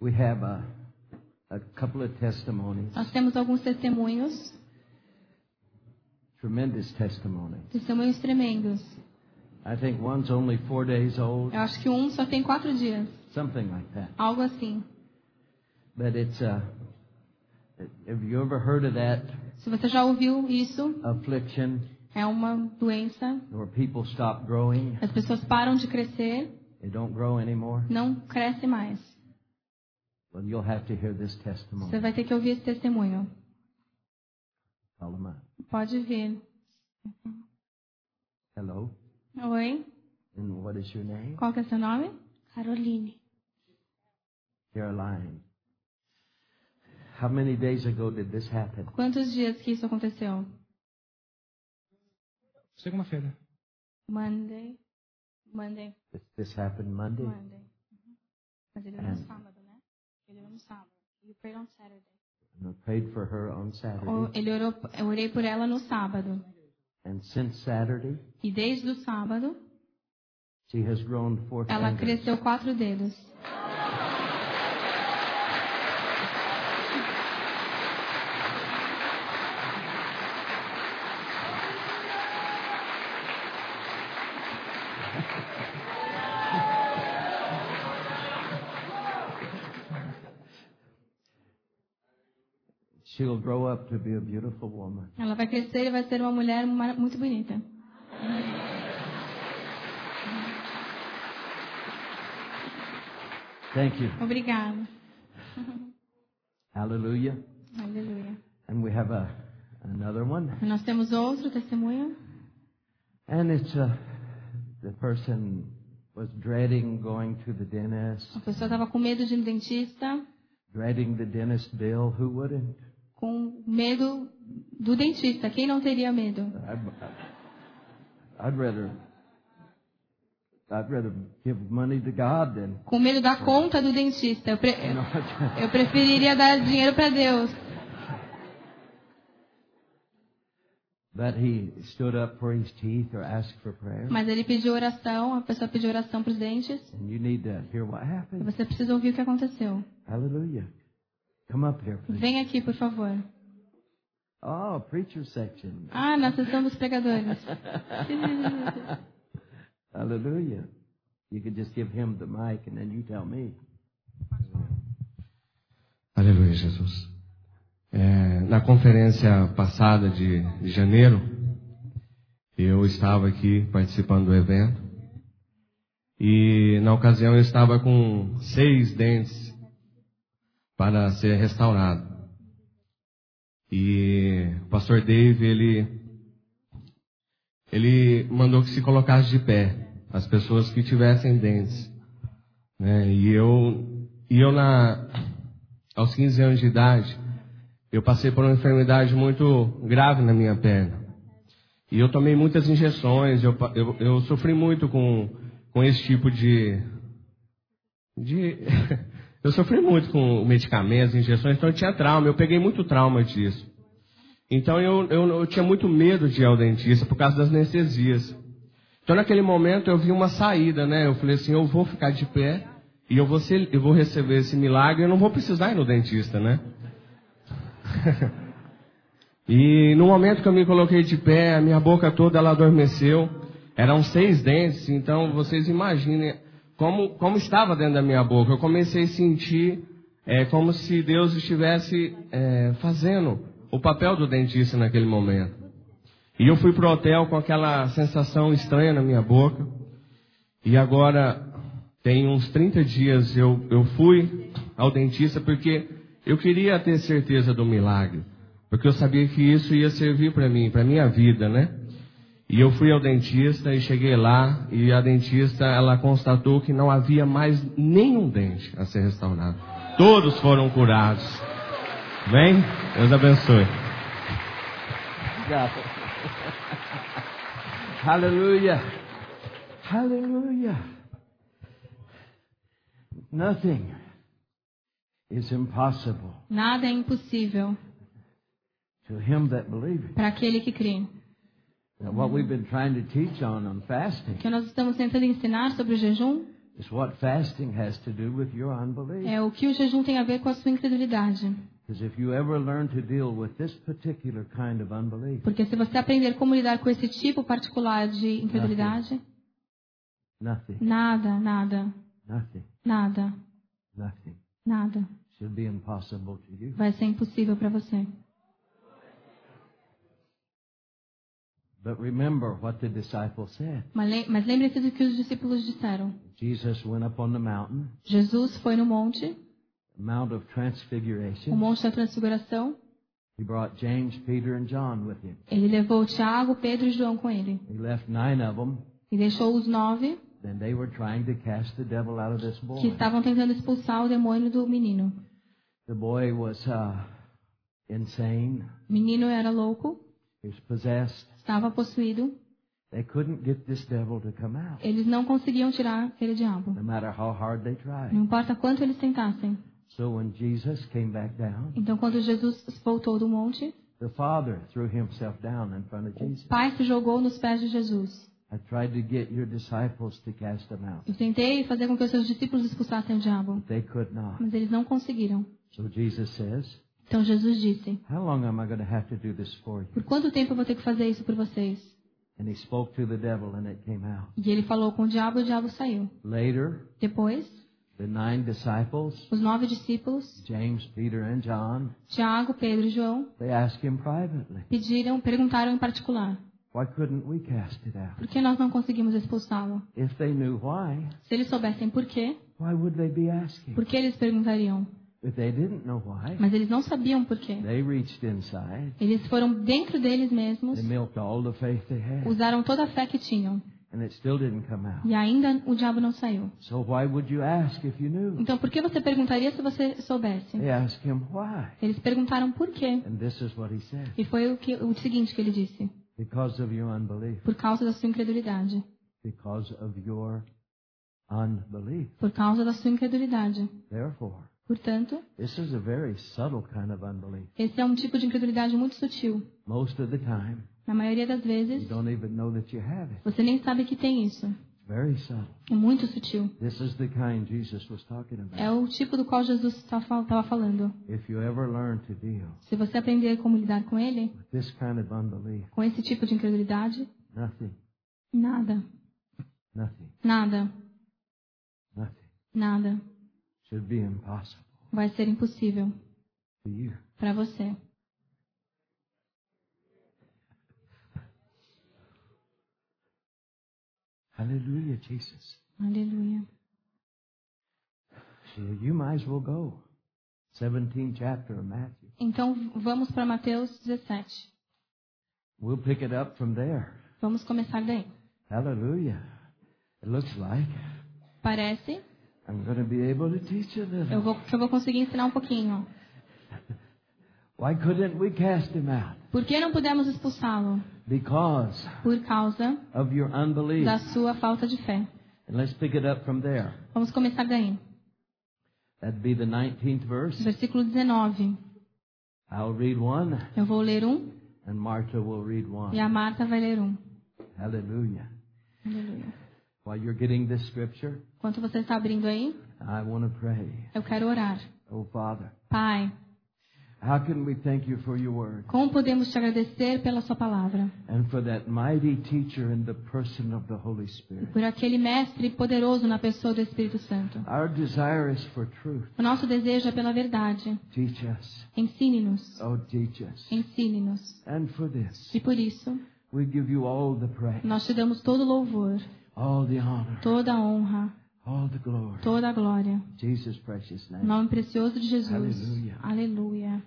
We have a, a couple of testimonies, Nós temos alguns testemunhos, tremendous testimonies. testemunhos tremendos. I think one's only four days old, Eu acho que um só tem quatro dias, something like that. algo assim. But it's uh, have you ever heard of that Se você já ouviu isso, affliction é uma doença. where people stop growing? As pessoas param de crescer, They don't grow anymore. não cresce mais. Well, you'll have to hear this Você testimony. vai ter que ouvir esse testemunho. Pode vir. Hello, Oi, and what is your name? qual que é seu nome? Caroline. Caroline. How many days ago did this happen? Quantos dias que isso aconteceu? Segunda-feira. Monday. Monday. This, this happened Monday. Monday. Mas ele sábado, né? Ele veio no sábado. You prayed on Saturday. And I prayed for her on Saturday. Ou Ele orou, eu orei por ela no sábado. And since Saturday, E desde o sábado, she has grown four ela fingers. cresceu quatro dedos. She'll grow up to be a beautiful woman. Ela vai crescer e vai ser uma mulher muito bonita. Thank you. Obrigada. Hallelujah. Aleluia. And we have a another one. Nós temos outro testemunho. And it's uh, the person was dreading going to the dentist, A pessoa estava com medo de ir no dentista, dreading the dentist bill. Who wouldn't? Com medo do dentista. Quem não teria medo? I'd, I'd rather I'd rather give money to God than Com medo da conta do dentista. Eu, pre- eu preferiria dar dinheiro para Deus. but he stood up for his teeth or asked for prayer. Mas ele pediu oração, a pessoa pediu oração para os dentes. And you need to hear what E happened. você precisa ouvir o que aconteceu. Hallelujah. Come up here, please. Vem aqui, por favor. Oh, preacher section. Ah, na sessão dos pregadores. Hallelujah. You could just give him the mic and then you tell me. Aleluia, Jesus. É, na conferência passada de, de janeiro, eu estava aqui participando do evento e na ocasião eu estava com seis dentes para ser restaurado. E o pastor Dave, ele, ele mandou que se colocasse de pé as pessoas que tivessem dentes. né? E eu, e eu na, aos 15 anos de idade, eu passei por uma enfermidade muito grave na minha perna. E eu tomei muitas injeções, eu, eu, eu sofri muito com, com esse tipo de. de eu sofri muito com medicamentos, injeções, então eu tinha trauma, eu peguei muito trauma disso. Então eu, eu, eu tinha muito medo de ir ao dentista por causa das anestesias. Então naquele momento eu vi uma saída, né? Eu falei assim, eu vou ficar de pé e eu vou, ser, eu vou receber esse milagre, eu não vou precisar ir no dentista, né? e no momento que eu me coloquei de pé, a minha boca toda ela adormeceu. Eram seis dentes, então vocês imaginem como, como estava dentro da minha boca. Eu comecei a sentir é, como se Deus estivesse é, fazendo o papel do dentista naquele momento. E eu fui pro hotel com aquela sensação estranha na minha boca. E agora, tem uns 30 dias, eu, eu fui ao dentista porque eu queria ter certeza do milagre. Porque eu sabia que isso ia servir para mim, para minha vida, né? E eu fui ao dentista e cheguei lá e a dentista ela constatou que não havia mais nenhum dente a ser restaurado. Todos foram curados. Bem? Deus abençoe. God. Hallelujah. Hallelujah. Nothing is impossible Nada é impossível to him that believeth. para aquele que crê. What we've been trying to teach on on fasting que nós estamos tentando ensinar sobre o jejum It's what fasting has to do with your unbelief. É o que o jejum tem a ver com a sua incredulidade. Because if you ever learn to deal with this particular kind of unbelief, Porque se você aprender como lidar com esse tipo particular de incredulidade, nothing, nada, nada, nothing, nada, nothing nada should be impossible to you. vai ser impossível para você. But remember what the disciples said. Mas lem- mas lembre-se do que os discípulos disseram. Jesus went up on the mountain, Jesus foi no monte, the Mount of o Transfiguration. monte da transfiguração. He brought James, Peter, and John with him. Ele levou Tiago, Pedro e João com ele. He left nine of them. E deixou os nove Then they were trying to cast the devil out of this que boy. estavam tentando expulsar o demônio do menino. The boy was uh, insane. O menino era louco, He was possessed. estava possuído. They couldn't get this devil to come out, Eles não conseguiam tirar aquele diabo. no matter how hard they tried. Não importa quanto eles tentassem. So when Jesus came back down, Então, quando Jesus voltou do monte, the Father threw himself down in front of o Jesus. pai se jogou nos pés de Jesus. I tried to get your disciples to cast them out. Eu tentei fazer com que os seus discípulos expulsassem o diabo, They could not. mas eles não conseguiram. So Jesus says, Então Jesus disse: How long am I going to have to do this for you? Por quanto tempo eu vou ter que fazer isso por vocês? And he spoke to the devil and it came out. E ele falou com o diabo e o diabo saiu. Later, Depois, the nine disciples, os nove discípulos, James, Peter, and John, Tiago, Pedro e João, they asked him privately, pediram, perguntaram em particular: Why couldn't we cast it out? Por que nós não conseguimos expulsá-lo? If they knew why, Se eles soubessem por quê, why would they be asking? por que eles perguntariam? If they didn't know why, Mas eles não sabiam por quê. they reached inside. Eles foram dentro deles mesmos, They milked all the faith they had, usaram toda a fé que tinham. and it still didn't come out. E ainda o diabo não saiu. So why would you ask if you knew? Então, por que você perguntaria se você soubesse? They asked him why. Eles perguntaram por quê. And this is what he said. E foi o, que, o seguinte que ele disse: Because of your unbelief. Por causa da sua incredulidade. Because of your unbelief. Por causa da sua incredulidade. Therefore, Portanto, this is a very subtle kind of unbelief. esse é um tipo de incredulidade muito sutil. Most of the time, Na maioria das you vezes, don't even know that you have it. você nem sabe que tem isso. It's very subtle. É muito sutil. This is the kind Jesus was talking É about. o tipo do qual Jesus estava falando. If you ever learn to deal Se você aprender como lidar com ele, with this kind of unbelief, com esse tipo de incredulidade, nothing, nada, nothing, nada, nothing nada vai ser impossível para você. Hallelujah, Jesus. Aleluia. You might as well go. 17th chapter of Matthew. Então vamos para Mateus 17. We'll pick it up from there. Vamos começar daí. Hallelujah. It looks like Parece I'm going to be able to teach a eu vou, eu vou conseguir ensinar um pouquinho. Why couldn't we cast him out? Por que não pudemos expulsá-lo? Because Por causa of your unbelief. da sua falta de fé. And let's pick it up from there. Vamos começar daí. That'd be the 19th verse. Versículo 19. I'll read one, Eu vou ler um and Martha will read e one. a Marta vai ler um. Hallelujah. Aleluia. While you're getting this scripture, Enquanto você está abrindo aí, I want to pray. eu quero orar. Oh, Father, Pai, how can we thank you for your word como podemos te agradecer pela sua palavra? and for that mighty teacher in the person of the Holy Spirit? Por aquele mestre poderoso na pessoa do Espírito Santo. Our desire is for truth. O nosso desejo é pela verdade. Teach us. Ensine-nos. Oh, teach us. Ensine-nos. And for this, E por isso, we give you all the praise, nós te damos todo o louvor, toda a honra, all the glory. toda a glória. Jesus' precious Em name. nome precioso de Jesus. Aleluia. Aleluia.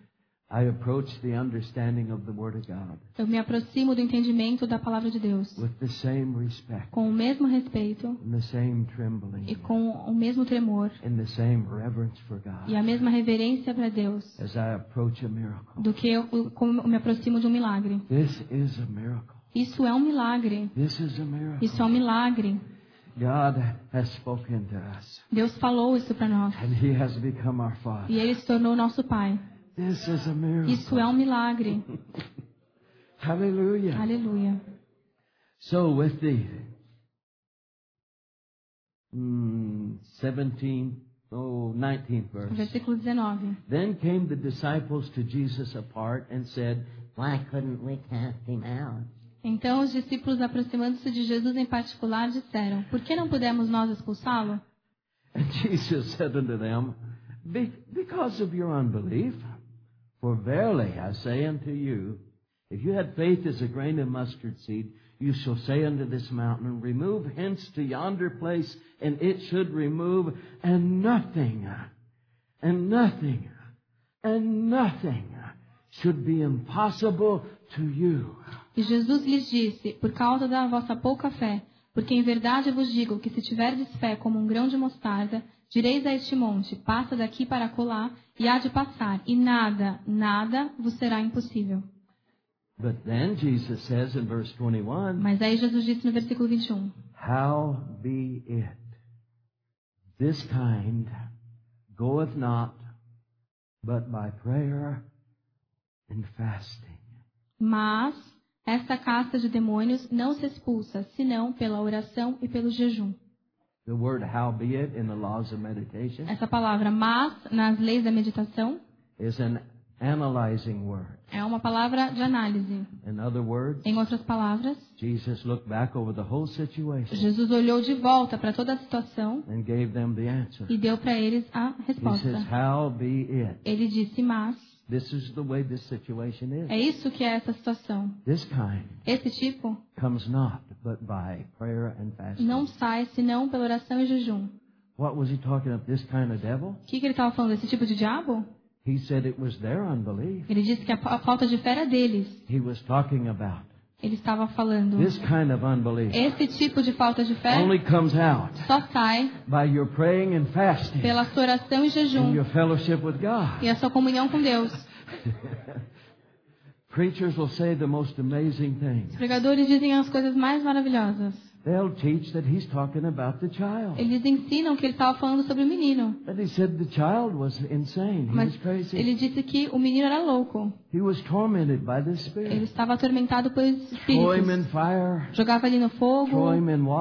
I approach the understanding of the Word of God Eu me aproximo do entendimento da palavra de Deus with the same respect, com o mesmo respeito and the same e trembling, com o mesmo tremor and the same reverence for e a God mesma reverência para Deus as I approach a miracle. do que eu, eu- como eu me aproximo de um milagre. This is a miracle. Isso é um milagre. This is a miracle. Isso é um milagre. God has spoken to us, Deus falou isso para nós and He has become our Father. e Ele se tornou nosso Pai. This is a miracle. Isso é um milagre. Hallelujah. Aleluia. So, with the mm, 17, oh, 19th verse. Versículo 19. Then came the disciples to Jesus apart and said, Why couldn't we cast him out? Então os discípulos, aproximando-se de Jesus em particular, disseram: Por que não pudemos nós expulsá-lo? Jesus said unto them, Be- Because of your unbelief, for verily I say unto you, if you had faith as a grain of mustard seed, you shall say unto this mountain, Remove hence to yonder place, and it should remove, and nothing, and nothing, and nothing should be impossible to you. E Jesus lhes disse: Por causa da vossa pouca fé, porque em verdade vos digo que se tiverdes fé como um grão de mostarda, direis a este monte: Passa daqui para colar, e há de passar, e nada, nada vos será impossível. But then Jesus says in verse 21, Mas aí Jesus disse no versículo 21: How be it? This kind goeth not, but by prayer and fasting. Mas esta casta de demônios não se expulsa, senão pela oração e pelo jejum. The word how be it in the laws of meditation Essa palavra mas nas leis da meditação is an analyzing word. é uma palavra de análise. In other words, Em outras palavras, Jesus looked back over the whole situation Jesus olhou de volta para toda a situação and gave them the answer. e deu para eles a He says, resposta. How be it? Ele disse: Mas This is the way this situation é is. isso que é essa situação. This kind Esse tipo comes not but by prayer and fasting. não sai senão pela oração e jejum. What was he talking of? This kind of devil? O que, que ele estava falando? Esse tipo de diabo? He said it was their unbelief. Ele disse que a, a falta de fé era deles. He was talking about. Ele estava falando. This kind of unbelief Esse tipo de falta de fé only comes out só sai by your praying and fasting pela sua oração e jejum your fellowship with God. e a sua comunhão com Deus. Preachers will say the most amazing Os things. pregadores dizem as coisas mais maravilhosas. They'll teach that he's talking about the child. Eles ensinam que ele estava falando sobre o menino. But he said the child was insane. He Mas was crazy. ele disse que o menino era louco. Ele estava atormentado pelos espíritos. Jogava ele no fogo,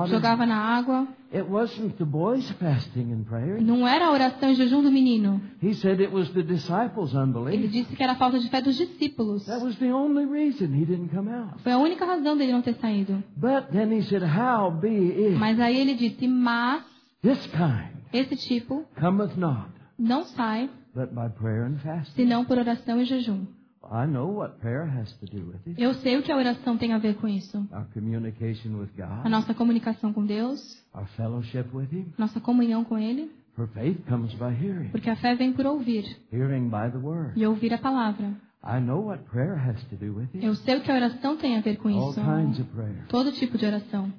jogava na água. It wasn't the boys fasting and prayer. Não era a oração e jejum do menino. He said it was the disciples' Ele unbelief. disse que era a falta de fé dos discípulos. That was the only reason he didn't come out. Foi a única razão dele não ter saído. But then he said, How be it? Mas aí ele disse: Mas This kind esse tipo cometh not, não sai but by prayer and fasting. senão por oração e jejum. I know what prayer has to do with it. Eu sei o que a oração tem a ver com isso. Our communication with A God, nossa comunicação com Deus, our fellowship with Him. nossa comunhão com Ele, For faith comes by hearing, porque a fé vem por ouvir hearing by the word. e ouvir a palavra. I know what prayer has to do with it. Eu sei o que a oração tem a ver com All isso. kinds of prayer, Todo tipo de oração,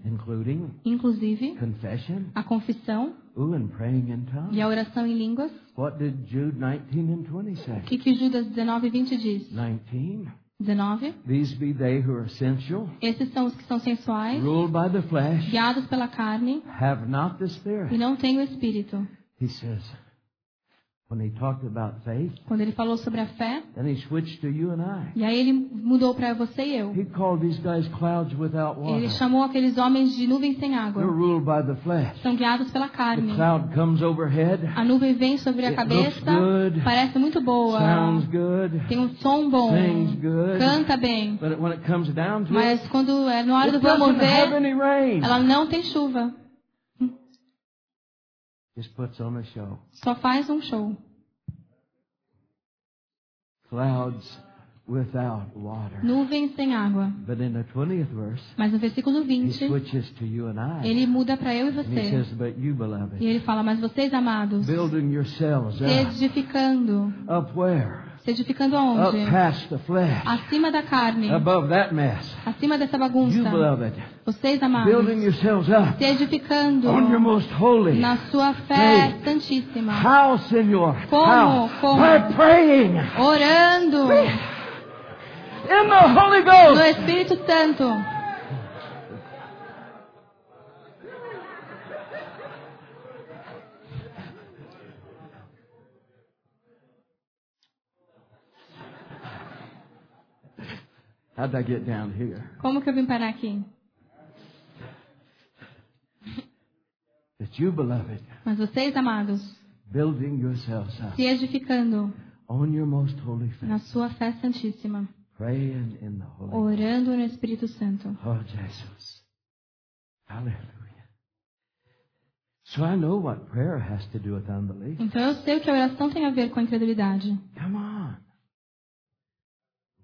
inclusive a confissão e a oração em línguas. What did Jude 19 and 20 O say? que, que Judas 19 e 20 diz? 19. 19. These be they who are sensual, Esses são os que são sensuais, ruled by the flesh, guiados pela carne e não têm o Espírito. He says, when he talked about faith, Quando ele falou sobre a fé, then he switched to you and I. e aí ele mudou para você e eu. He called these guys clouds without water. Ele chamou aqueles homens de nuvens sem They're água. ruled by the flesh. São guiados pela carne. A nuvem vem sobre a cabeça, parece muito boa, tem um som bom, sings good, canta bem. but when it comes down to Mas quando é na hora do vamos ver, ela não tem chuva. Just puts on a show. Só faz um show. Clouds without water. Nuvens sem água. But in the 20th verse, Mas no versículo he 20, switches to you and I. ele muda para eu e And he você. says, But you, E beloved, ele fala, mas vocês, amados, building yourselves se up. edificando. Up where? Edificando Up aonde? past the flesh. Acima da carne. Above that mess. Acima dessa You, bagunça. beloved, Vocês, amados, building yourselves up se edificando on your most holy. na sua fé faith. santíssima. How, Senor? Como? How? Como? By praying Orando in the Holy no Ghost. Espírito Santo. How'd I get down here? Como que eu vim parar aqui? The But you, beloved, Mas vocês, amados, building yourselves up se edificando on your most holy na faith, sua fé santíssima, praying in the Holy orando no Espírito Santo. Oh, Jesus. Hallelujah. So I know what prayer has to do with unbelief. Então eu sei o que a oração tem a ver com a incredulidade. Come on.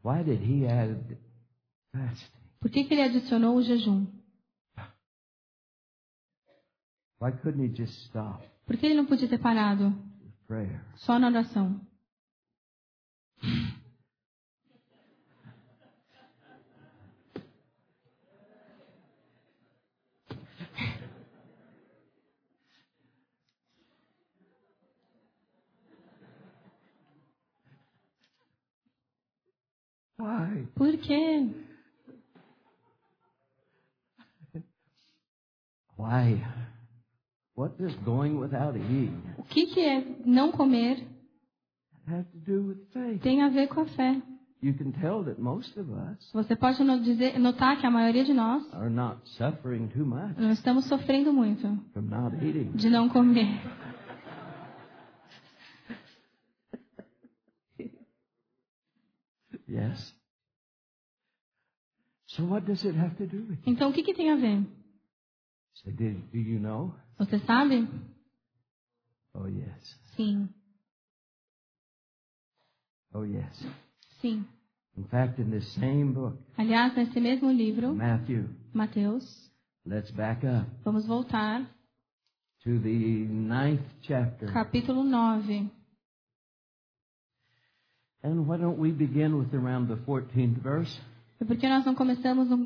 Why did he add fasting? Por que, que ele adicionou o jejum? Why couldn't he just stop Por que ele não podia ter parado prayer? só na oração? Why? Por quê? Why? What does going without eating O que, que é não comer have to do with faith? tem a ver com a fé? You can tell that most of us Você pode dizer- notar que a maioria de nós are not suffering too much não estamos sofrendo muito from not eating. de não comer. Yes. So what does it have to do with? Então o que, que tem a ver? Say, did, do you know? Você sabe? Oh yes. Sim, Oh yes. sim. In fact, in this same book, Aliás, nesse mesmo livro, Matthew, Mateus, let's back up vamos voltar, to the ninth chapter. capítulo 9. And why don't we begin with around the 14th verse? E por que nós não começamos no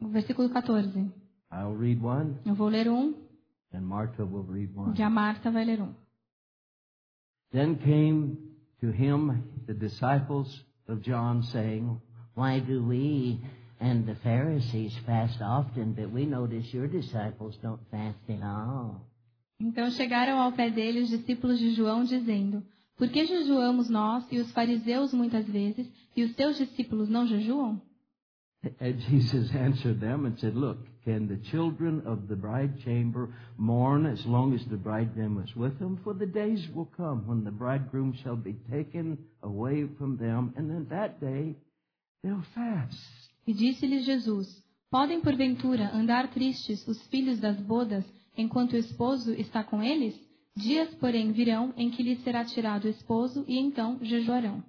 no versículo 14? I'll read one, Eu vou ler um and Martha will read one. e a Marta vai ler um. Then came to him the disciples of John, saying, Why do we and the Pharisees fast often, but we notice your disciples don't fast at all? Então chegaram ao pé dele os discípulos de João, dizendo: Por que jejuamos nós e os fariseus muitas vezes, e os teus discípulos não jejuam? And Jesus answered them and said, Look, can the children of the bride chamber mourn as long as the bridegroom is with them? For the days will come when the bridegroom shall be taken away from them, and in that day they'll fast. E disse-lhes Jesus: Podem porventura andar tristes os filhos das bodas enquanto o esposo está com eles? Dias, porém, virão em que lhes será tirado o esposo e então jejuarão.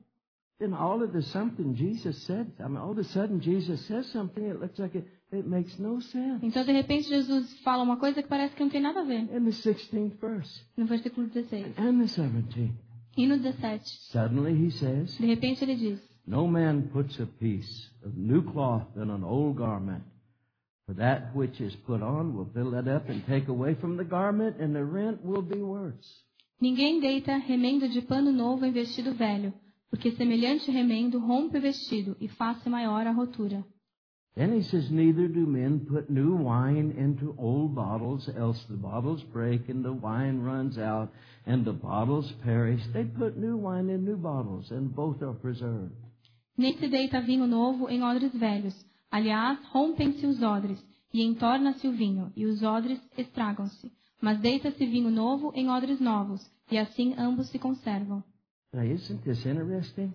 Then all of a sudden Jesus said, I mean, all of a sudden Jesus says something, it looks like it, it makes no sense. Então, de repente, Jesus fala uma coisa que parece que não tem nada a ver. In the 16th verse No versículo 16. and the 17th, E no 17. suddenly he says, De repente ele diz: No man puts a piece of new cloth in an old garment. For that which is put on will fill it up and take away from the garment, and the rent will be worse. Ninguém deita remendo de pano novo em vestido velho, porque semelhante remendo rompe o vestido e faz-se maior a rotura. Then he says, Neither do men put new wine into old bottles, else the bottles break and the wine runs out, and the bottles perish. They put new wine in new bottles, and both are preserved. Nem se deita vinho novo em odres velhos. Aliás, rompem-se os odres, e entorna-se o vinho, e os odres estragam-se. Mas deita-se vinho novo em odres novos, e assim ambos se conservam.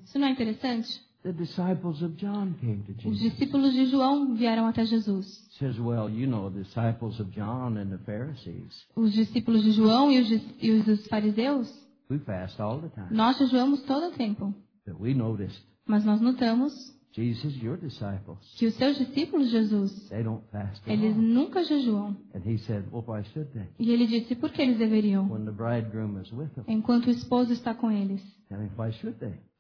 Isso não é interessante? The disciples of John came to Os discípulos de João vieram até Jesus. Says, well, you know, the disciples of John and the Pharisees, Os discípulos de João e os, e os dos fariseus, we fast all the time. nós jejuamos todo o tempo. But we noticed, Mas nós notamos Jesus, your disciples, que os seus discípulos, Jesus, they don't fast eles nunca jejuam. And he said, well, why should they? E ele disse por que eles deveriam, When the bridegroom is with them. enquanto o esposo está com eles.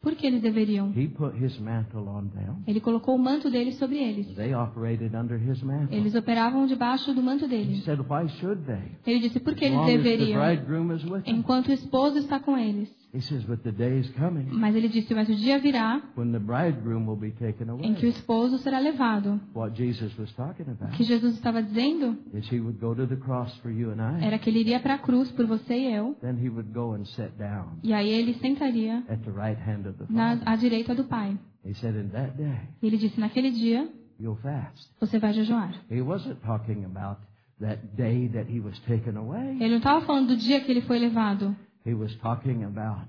Por que eles deveriam? He put his mantle on them. Ele colocou o manto dele sobre eles. They operated under his mantle. Eles operavam debaixo do manto He dele. said, why should they? Ele disse por que eles deveriam, bridegroom is with them. enquanto o esposo está com eles. He says, but the day is coming Mas ele disse, mas o dia virá when the bridegroom will be taken em que o away. esposo será levado. What Jesus was talking O que Jesus estava dizendo is he would go to the cross for you and I. era que ele iria para a cruz por você e eu. Then he would go and sit down E aí ele sentaria at the right hand of the na, Father. à direita do Pai. He said, in that day, ele disse, naquele dia you'll fast. você vai jejuar. He wasn't talking about that day that he was taken away. Ele não estava falando do dia que ele foi levado. He was talking about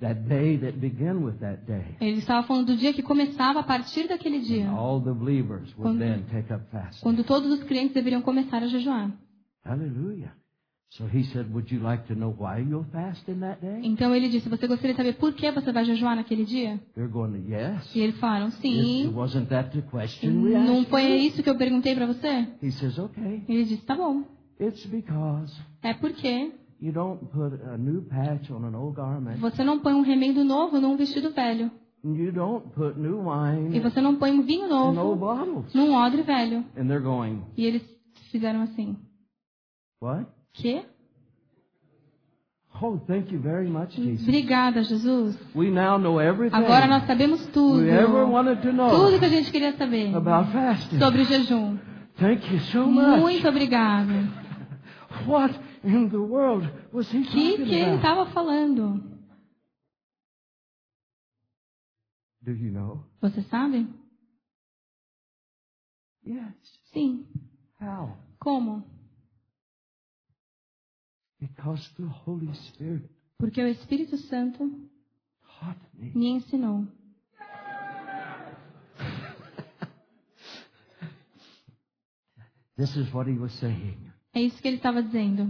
that day that began with that day. Ele estava falando do dia que começava a partir daquele dia. All the believers would Quando- then take up fasting. Quando todos os crentes deveriam começar a jejuar. Hallelujah. Então ele disse: Você gostaria de saber por que você vai jejuar naquele dia? They're going to, Yes. E eles falaram: Sim. wasn't that the question we Não foi you?" isso que eu perguntei para você? He says, Okay. Ele disse: Tá bom. It's because É porque you don't put a new patch on an old garment. você não põe um remendo novo num vestido velho. and You don't put new E você não põe um vinho novo bottles. num odre velho. And they're going, E eles fizeram assim: What? Que? Oh, thank you very much, Jesus. Obrigada, Jesus. We now know everything Agora nós sabemos tudo. we ever wanted to know Tudo que a gente queria saber about fasting. sobre o jejum. Thank you so much. Muito obrigado. What in the world was he O que, talking que ele about? estava falando? Do you know? Você sabe? Yes. Sim. How? Como? Porque o Espírito Santo taught me. me ensinou. This is what he was saying. É isso que ele estava dizendo.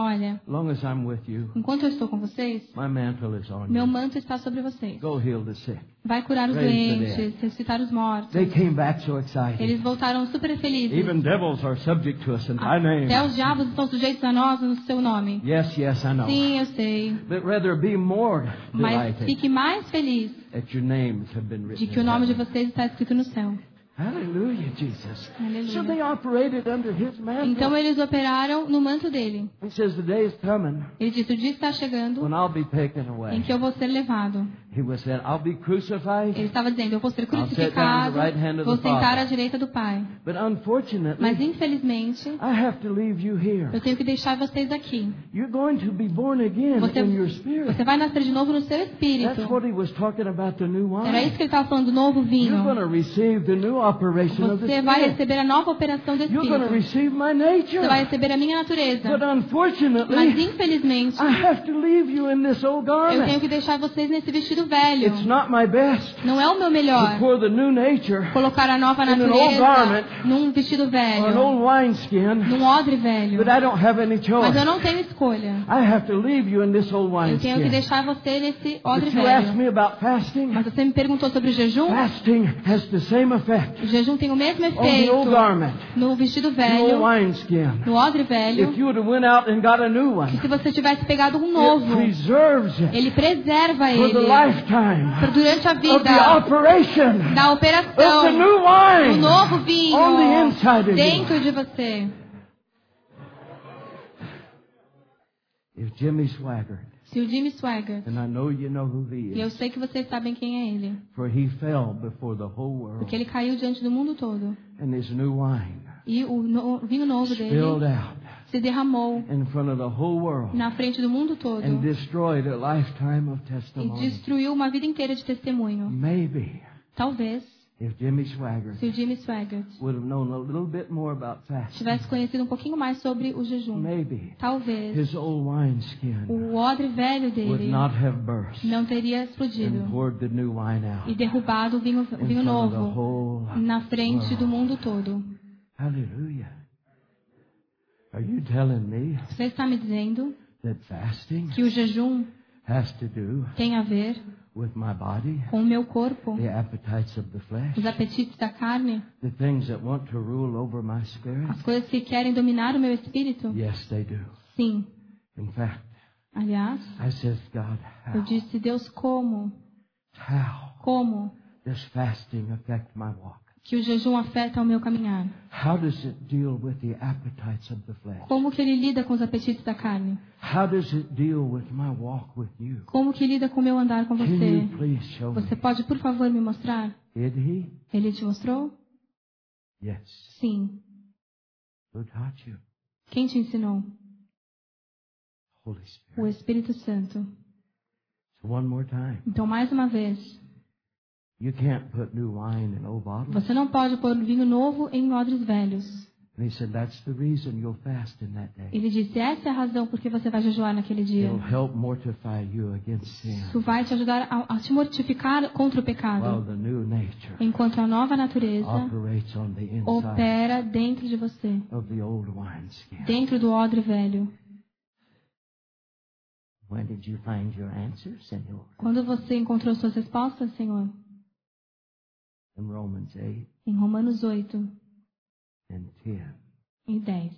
Olha, long as I'm with you, enquanto eu estou com vocês, my mantle is on meu manto está sobre vocês. Go heal the sick. Vai curar os Raise doentes, ressuscitar os mortos. They came back so excited. Eles voltaram super felizes. Even devils are subject to us in thy name. Até os diabos estão sujeitos a nós no seu nome. Yes, yes, I know. Sim, eu sei. But rather be more Mas delighted fique mais feliz that your names have been de written. que o nome de vocês está escrito no céu. Hallelujah, Jesus. Aleluia. So they operated under his mantle. Então eles operaram no manto dele. he says the day is coming Ele disse: O dia está chegando when I'll be taken em away. que eu vou ser levado. He was saying, I'll be crucified. Ele estava dizendo: Eu vou ser crucificado, right hand of vou the sentar Father. à direita do Pai. But unfortunately, Mas infelizmente, I have to leave you here. eu tenho que deixar vocês aqui. You're going to be born again Você, in your spirit. você vai nascer de novo no seu That's espírito. what he was talking about the new Era wine. isso que ele estava falando do novo vinho. You're going to receive the new operation of the Você vai receber a nova operação do You're going to Espírito. receive my nature. Você vai receber a minha natureza. But Mas unfortunately, infelizmente, I have to leave you in this old eu tenho garment. que deixar vocês nesse vestido velho. It's not my best Não é o meu to melhor pour the new nature colocar a nova In an old natureza garment num vestido on an velho, old wineskin, num odre velho. but I don't have any Mas choice. eu não tenho escolha. I have to leave you in this old Eu tenho que deixar você nesse odre But you asked velho. me about fasting. Mas você me perguntou sobre o jejum? Fasting has the same effect O jejum tem o mesmo efeito no vestido velho, no odre If velho, que se você tivesse pegado um novo, ele preserva ele durante a vida da operação do novo vinho dentro de você. If Jimmy Swaggart, Se o Jimmy Swagger, and I know you know who he e eu is, sei que vocês sabem quem é ele, for he fell before the whole world, porque ele caiu diante do mundo todo. and his new wine E o no- vinho novo dele out se derramou in front of the whole world na frente do mundo todo and destroyed a lifetime of e testimony. destruiu uma vida inteira de testemunho. Maybe Talvez, if Jimmy Swaggart se o Jimmy Swaggart would have known a little bit more about fasting, tivesse conhecido um pouquinho mais sobre o jejum, maybe talvez his old wineskin o odre velho would dele not have burst não teria and explodido poured the new wine out e derrubado o vinho, in vinho novo whole na frente do world. mundo todo. Hallelujah. Are you telling me Você está me dizendo that fasting que o jejum has to do tem a ver with my body, com o meu corpo, the appetites of the flesh, os apetites da carne, the things that want to rule over my spirit? as coisas que querem dominar o meu espírito? Yes, they do. Sim. In fact, Aliás, I said, God, eu how, disse, Deus, como? how Como does fasting affect my walk? Que o jejum afeta o meu caminhar? How does it deal with the appetites of the flesh? Como que ele lida com os apetites da carne? How does it deal with my walk with you? Como que lida com o meu andar com você? Você pode, por favor, me mostrar? Did he? Ele te mostrou? Sim. Who taught you? Quem te ensinou? O. Espírito Santo. So one more time. Então, mais uma vez, você não pode pôr vinho novo em odres velhos. And he said, That's the reason you'll fast in that day. Ele disse: Essa é a razão por que você vai jejuar naquele dia. It'll help mortify you against sin. Isso vai te ajudar a, te mortificar contra o While pecado, the new nature enquanto a nova natureza operates on the inside opera dentro de você, of the old wineskin. dentro do odre velho. Where did you find your answer, Senor? Quando você encontrou suas respostas, Senhor? In Romans 8 Em Romanos 8 and 10. e 10.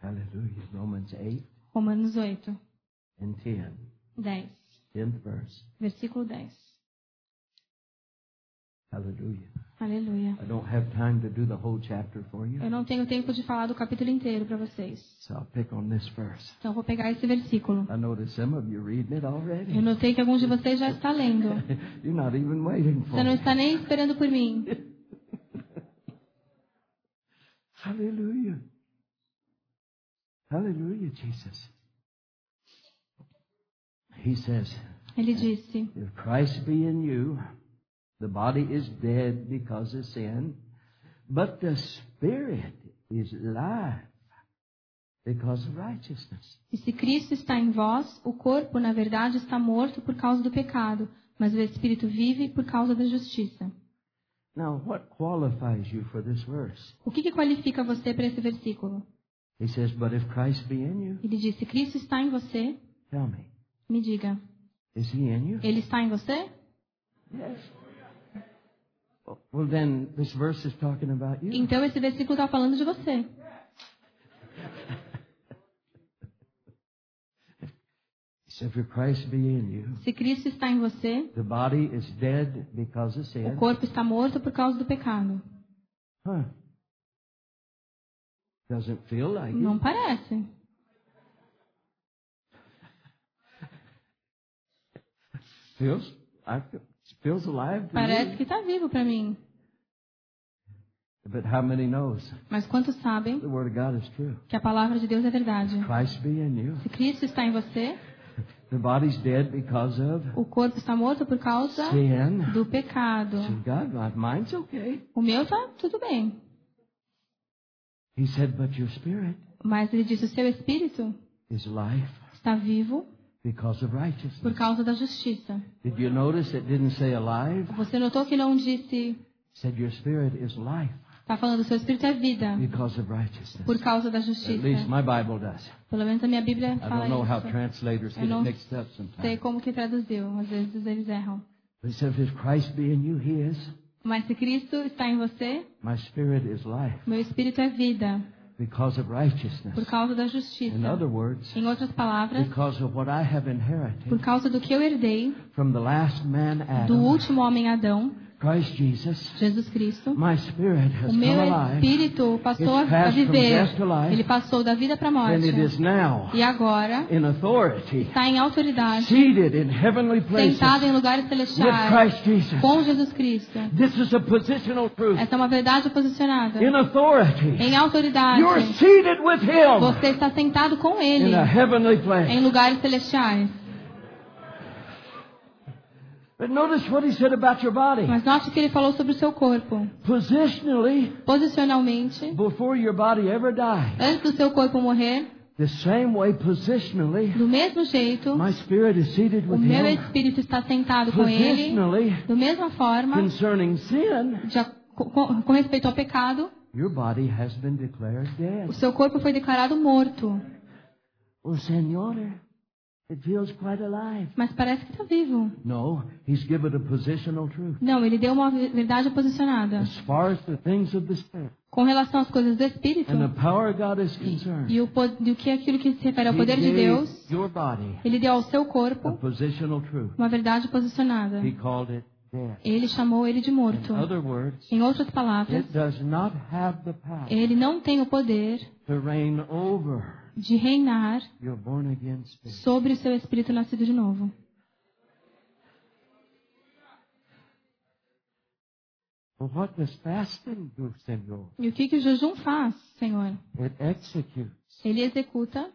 Hallelujah. Romans 8 Romanos 8, and 10. 10. 10th verse. Versículo 10. Hallelujah. Aleluia. I don't have time to do the whole chapter for you, Eu não tenho tempo de falar do capítulo inteiro para vocês. so I'll pick on this verse. Então vou pegar esse versículo. I notice some of you reading it already. Eu notei que alguns de vocês já estão lendo. You're not even waiting for Você não está nem esperando por mim. Hallelujah. Hallelujah, Jesus. He says, Ele disse: If Christ be in you, the body is dead because of sin, but the spirit is life because of righteousness. E se Cristo está em vós, o corpo, na verdade, está morto por causa do pecado, mas o espírito vive por causa da justiça. Now, what qualifies you for this verse? O que, que qualifica você para esse versículo? He says, But if Christ be in you, Ele disse: Cristo está em você? tell me, Me diga, is he in you? ele está em você? Yes. Well, then, this verse is talking about you. Então esse versículo está falando de você. He said, If Christ be in you, Se Cristo está em você, the body is dead because of o sin. corpo está morto por causa do pecado. Huh. Doesn't feel like Não it. parece. Feels, I feel, feels alive to Parece me. que está vivo para mim. But how many knows Mas quantos sabem the word of God is true? que a palavra de Deus é verdade? Christ be in you. Se Cristo está em você, The body's dead because of o corpo está morto por causa sin. do pecado. So God, mine's okay. O meu tá tudo bem. He said, but your spirit Mas ele disse: o seu espírito is life está vivo because of por righteousness. causa da justiça. Did you notice it didn't say alive? Você notou que não disse, said your spirit is life está falando, seu espírito é vida because of righteousness. por causa da At least justiça. my Bible does. Pelo menos a minha Bíblia I fala don't know how isso. translators Eu get não it mixed up Sei sometimes. como que traduziu, às vezes eles erram. But if Christ be in you, He is. Mas se Cristo está em você, My spirit is life meu espírito é vida because of righteousness. por causa da In justiça. other words, Em outras palavras, because of what I have por inherited causa do que eu herdei from the last man do Adam, último homem Adão, Christ Jesus, Jesus Cristo, my spirit has o meu come alive. espírito passou a viver. Ele passou da vida para a And it morte. is now E agora in authority, está em autoridade, seated in heavenly places sentado em lugares with celestiais Christ Jesus. com Jesus Cristo. This is a positional truth. Essa é uma verdade posicionada. In authority, Em autoridade, you're seated with Him você está sentado com Ele in a heavenly em place. lugares celestiais. Mas note que ele falou sobre o seu corpo. Positionally, Posicionalmente, before your body ever died, antes do seu corpo morrer, the same way positionally, do mesmo jeito, my spirit is seated o with meu Him. espírito está sentado com ele. Da mesma forma, com, respeito ao pecado, your body has been declared dead. o seu corpo foi declarado morto. Well, Senor, it feels quite alive. Mas parece que está vivo. No, He's given a positional truth. Não, ele deu uma verdade posicionada. As far as the things of the Spirit Com relação às coisas do Espírito and the power of God is concerned, e o, po- do que aquilo que se refere ao poder de Deus, your body ele deu ao seu a corpo positional truth. uma verdade posicionada. He called it dead. Ele chamou ele de morto. In other words, Em outras palavras, it does not have the power ele não tem o poder to reign over de reinar sobre o seu espírito nascido de novo. E o que, que o jejum faz, Senhor? Ele executa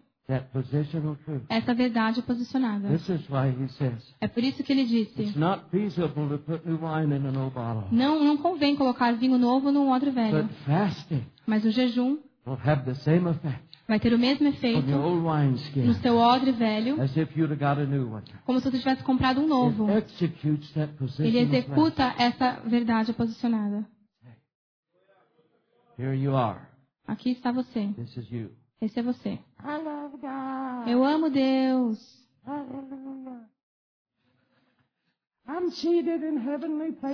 essa verdade posicionada. This is why he says É por isso que ele disse: it's not feasible to put new wine in an old bottle. não, não convém colocar vinho novo num odre velho, mas o jejum vai ter o mesmo efeito no seu odre velho, como se você tivesse comprado um novo. Ele executa essa verdade posicionada. Aqui está você. Esse é você. I love God. Eu amo Deus.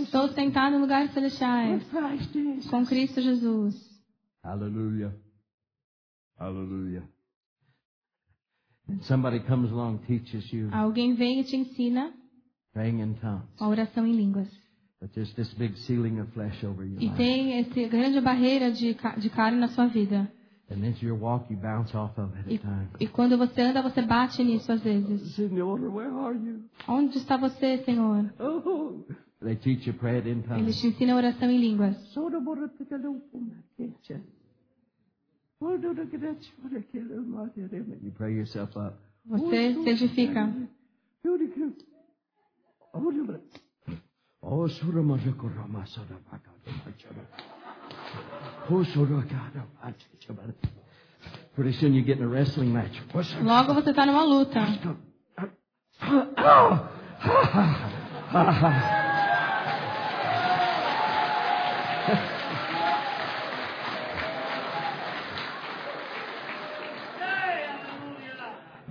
Estou sentado em lugares celestiais com Cristo Jesus. Hallelujah. Hallelujah. And somebody comes along, teaches you Alguém vem e te ensina praying in tongues. a oração em línguas. But there's this big ceiling of flesh over your E life. tem essa grande barreira de, ca- de carne na sua vida. And as you walk, you bounce off of it E, at times. e quando você anda, você bate nisso às vezes. Senor, where are you? Onde está você, Senhor? Oh. They teach you pray it in Eles tongues. te ensinam a oração em línguas. You pray yourself up. Você se edifica. Oh, sura majakura masada bakada machara. Oh, sura kada machara. Pretty soon you get in a wrestling match. Logo você está numa luta.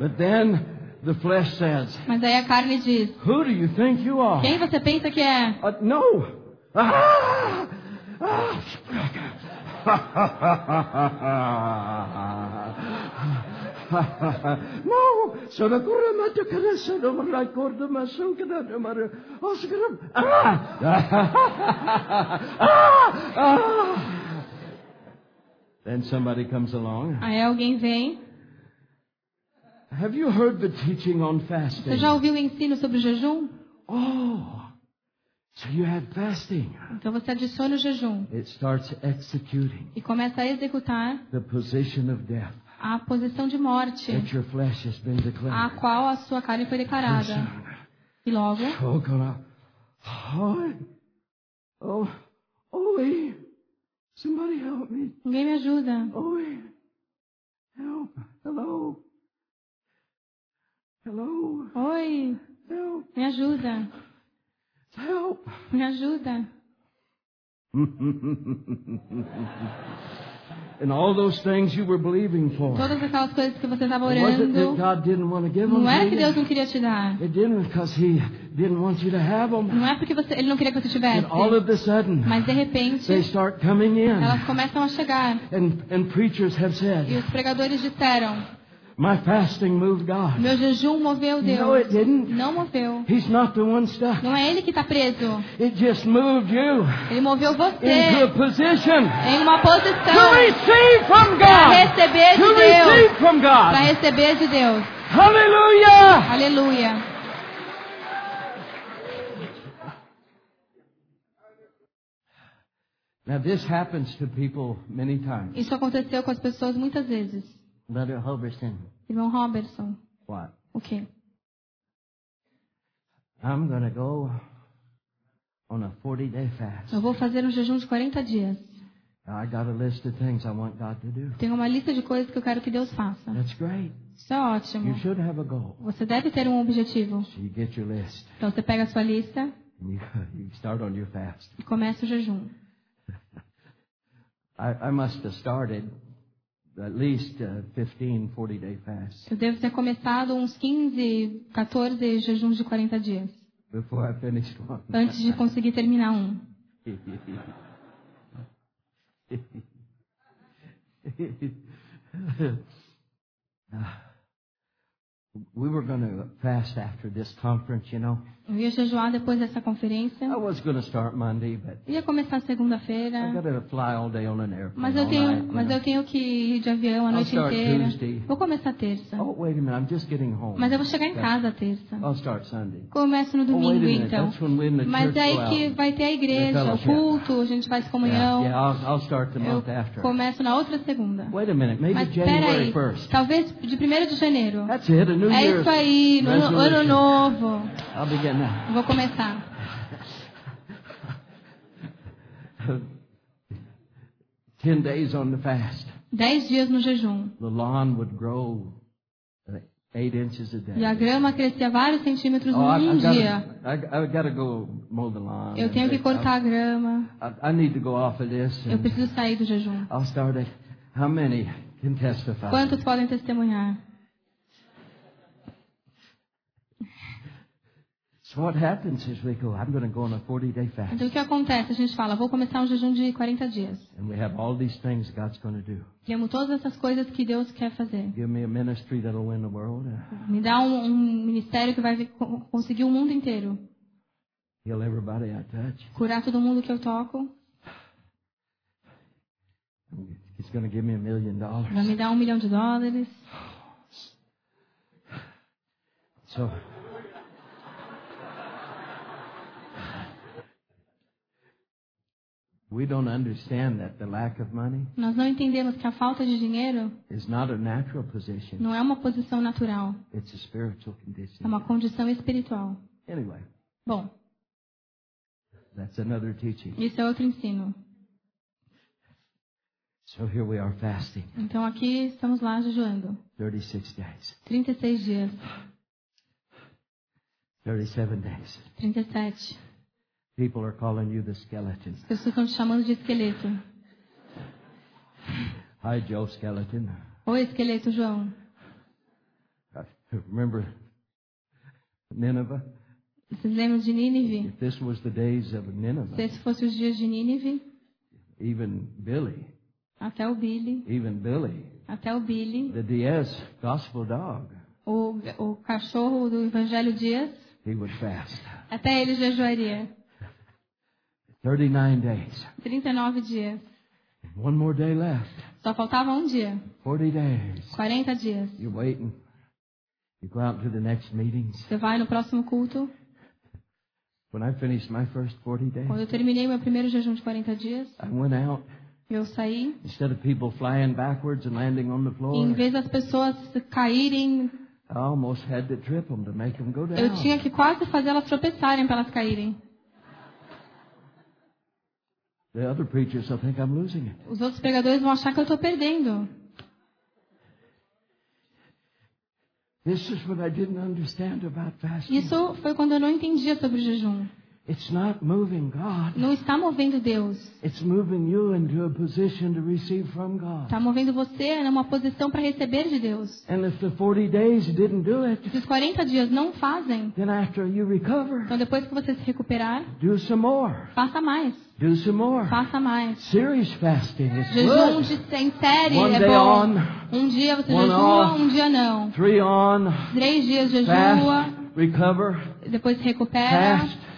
But then the flesh says, Mas aí a carne diz: Who do you think you are? Quem você pensa que é? Uh, no. Ah! Ah! no. Sono ancora mato che adesso non mi ricordo ma so che non mi ricordo. Oh, scusa. Ah! Ah! Ah! Then somebody comes along. Aí alguém vem. Have you heard the teaching on Você fasting? já ouviu o ensino sobre o jejum? Oh, so you had fasting. Então você adiciona o jejum It starts executing e começa a executar the position of death a posição de morte, that your flesh has been a declared. qual a sua carne foi declarada. E logo, Oh, God. Oh, oh, oh, somebody help me. ninguém me ajuda. Oh, help. Hello. Hello. Oi, Help. me ajuda. Help. Me ajuda. and all those things you were believing for. Todas aquelas coisas que você estava It wasn't that orando, God didn't want to give them não era to que Deus não queria te dar. It didn't because He didn't want you to have them. Não é porque você, Ele não queria que você tivesse. And all of a sudden, Mas de repente, they start coming in. elas começam a chegar. And, and preachers have E said, os pregadores disseram: My fasting moved God. Meu jejum moveu No, Deus. it didn't. Não moveu. He's not the one stuck. Não é Ele que está preso. It just moved you Ele moveu into a você position em uma to posição receive from para receber To de Deus. receive from Para receber de Deus. Hallelujah. Aleluia. Now this happens to people many times. Isso aconteceu com as pessoas muitas vezes. Brother Hoberson, Irmão Robertson, What? o quê? I'm to go on a 40 day fast. Eu vou fazer um jejum de 40 dias. I got a list of things I want God to do. Tenho uma lista de coisas que eu quero que Deus faça. That's great. Isso é ótimo. You should have a goal. Você deve ter um objetivo. So you get your list Então você pega a sua lista and you, you start on your fast. e começa o jejum. I, I must have started Eu devo ter começado uns 15, 14 jejuns de 40 dias. before I finished one. Antes de conseguir terminar um. We were going to fast after this conference, you know. Eu ia jejuar depois dessa conferência. I was going to start Monday, but Ia começar segunda-feira. Mas eu tenho, night, mas eu tenho que ir de avião a I'll noite inteira. Tuesday. Vou começar terça. Oh, wait a minute. I'm just getting home. Mas eu vou chegar em Yeah. casa terça. I'll start Sunday. Começo no Oh, domingo, minute. então. Mas é aí que vai ter a igreja, o culto, a gente faz Yeah, comunhão. yeah I'll, I'll start the Eu month after. começo na outra segunda. Wait a minute. Maybe Mas January aí, 1st. talvez de 1 de janeiro. That's it. A New É isso aí, no ano, novo. I'll begin now. Vou começar. Ten days on the fast. Dez dias no jejum. The lawn would grow uh, eight inches a day. E a grama crescia vários centímetros Oh, um dia. I, I gotta go mow the lawn. Eu tenho que I- cortar a grama. I, I need to go off of this. Eu preciso sair do jejum. I'll start it. How many can testify? Quantos podem testemunhar? So what happens is we go, I'm going to go on a 40-day fast. Então o que acontece? A gente fala, vou começar um jejum de 40 dias. And we have all these things God's going to do. Temos todas essas coisas que Deus quer fazer. Give me a ministry that'll win the world. uh, Me dá um, um ministério que vai conseguir o mundo inteiro. Heal everybody I touch. Curar todo mundo que eu toco. He's going to give me a million Vai dollars. me dar um milhão de dólares. So we don't understand that the lack of money Nós não entendemos que a falta de dinheiro is not a natural position. não é uma posição natural. It's a spiritual É condition. uma condição espiritual. Anyway, Bom, that's another teaching. isso é outro ensino. So here we are fasting Então aqui estamos lá jejuando. 36 days, 36 dias. 37 days. 37. People are calling you the skeleton. As pessoas estão te chamando de esqueleto. Hi, Joe Skeleton. Oi, esqueleto, João. I remember Nineveh. Vocês lembram de Nínive? If this was the days of Se Nineveh, esse fosse os dias de Nínive, even Billy, até o Billy, even Billy, até o Billy, the Diaz gospel dog, o, o cachorro do Evangelho Dias, he would fast. até ele jejuaria. 39 days. 39 dias. One more day left. Só faltava um dia. 40 days. 40 dias. You're waiting. You go out to the next meetings. Você vai no próximo culto. When I finished my first 40 days, Quando eu terminei meu primeiro jejum de 40 dias, I went out. eu saí. Instead of people flying backwards and landing on the E em floor, vez das pessoas caírem, I almost had to trip them to make them go down. eu tinha que quase fazer elas tropeçarem para elas caírem. The other preachers will think I'm losing it. Os outros pregadores vão achar que eu estou perdendo. This is what I didn't understand about fasting. Isso foi quando eu não entendia sobre jejum. It's not moving God. Não está movendo Deus. It's moving you into a position to receive from God. Está movendo você numa posição para receber de Deus. And if the 40 days didn't do it, Se os 40 dias não fazem, then after you recover, então depois que você se recuperar, do some more. faça mais. Do some more. Faça mais. Serious fasting is Jejum good. de em série One é day bom. on, Um dia você jejua, off. um dia não. three on, Três dias jejua, fast, recover, depois se recupera. fast.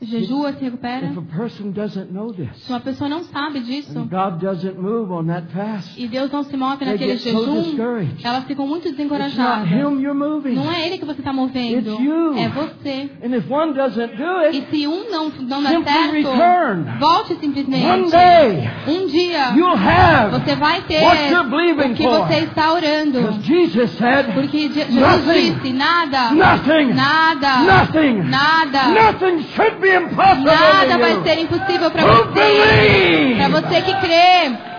Jejua, se recupera. If a person doesn't know Se this, uma pessoa não sabe disso God doesn't move on that fast, e Deus não se move naquele so jejum, discouraged. elas ficam muito desencorajadas. Não é ele que você está movendo, é você. One do E it, se um não, não dá certo, return. volte one simplesmente. day Um dia você vai ter o que for. você está orando. Jesus said, Porque Je- Jesus Nothing. disse, nada, nothing, nada, nothing, nada, nothing should be nada vai ser impossível para você. Para você que crê.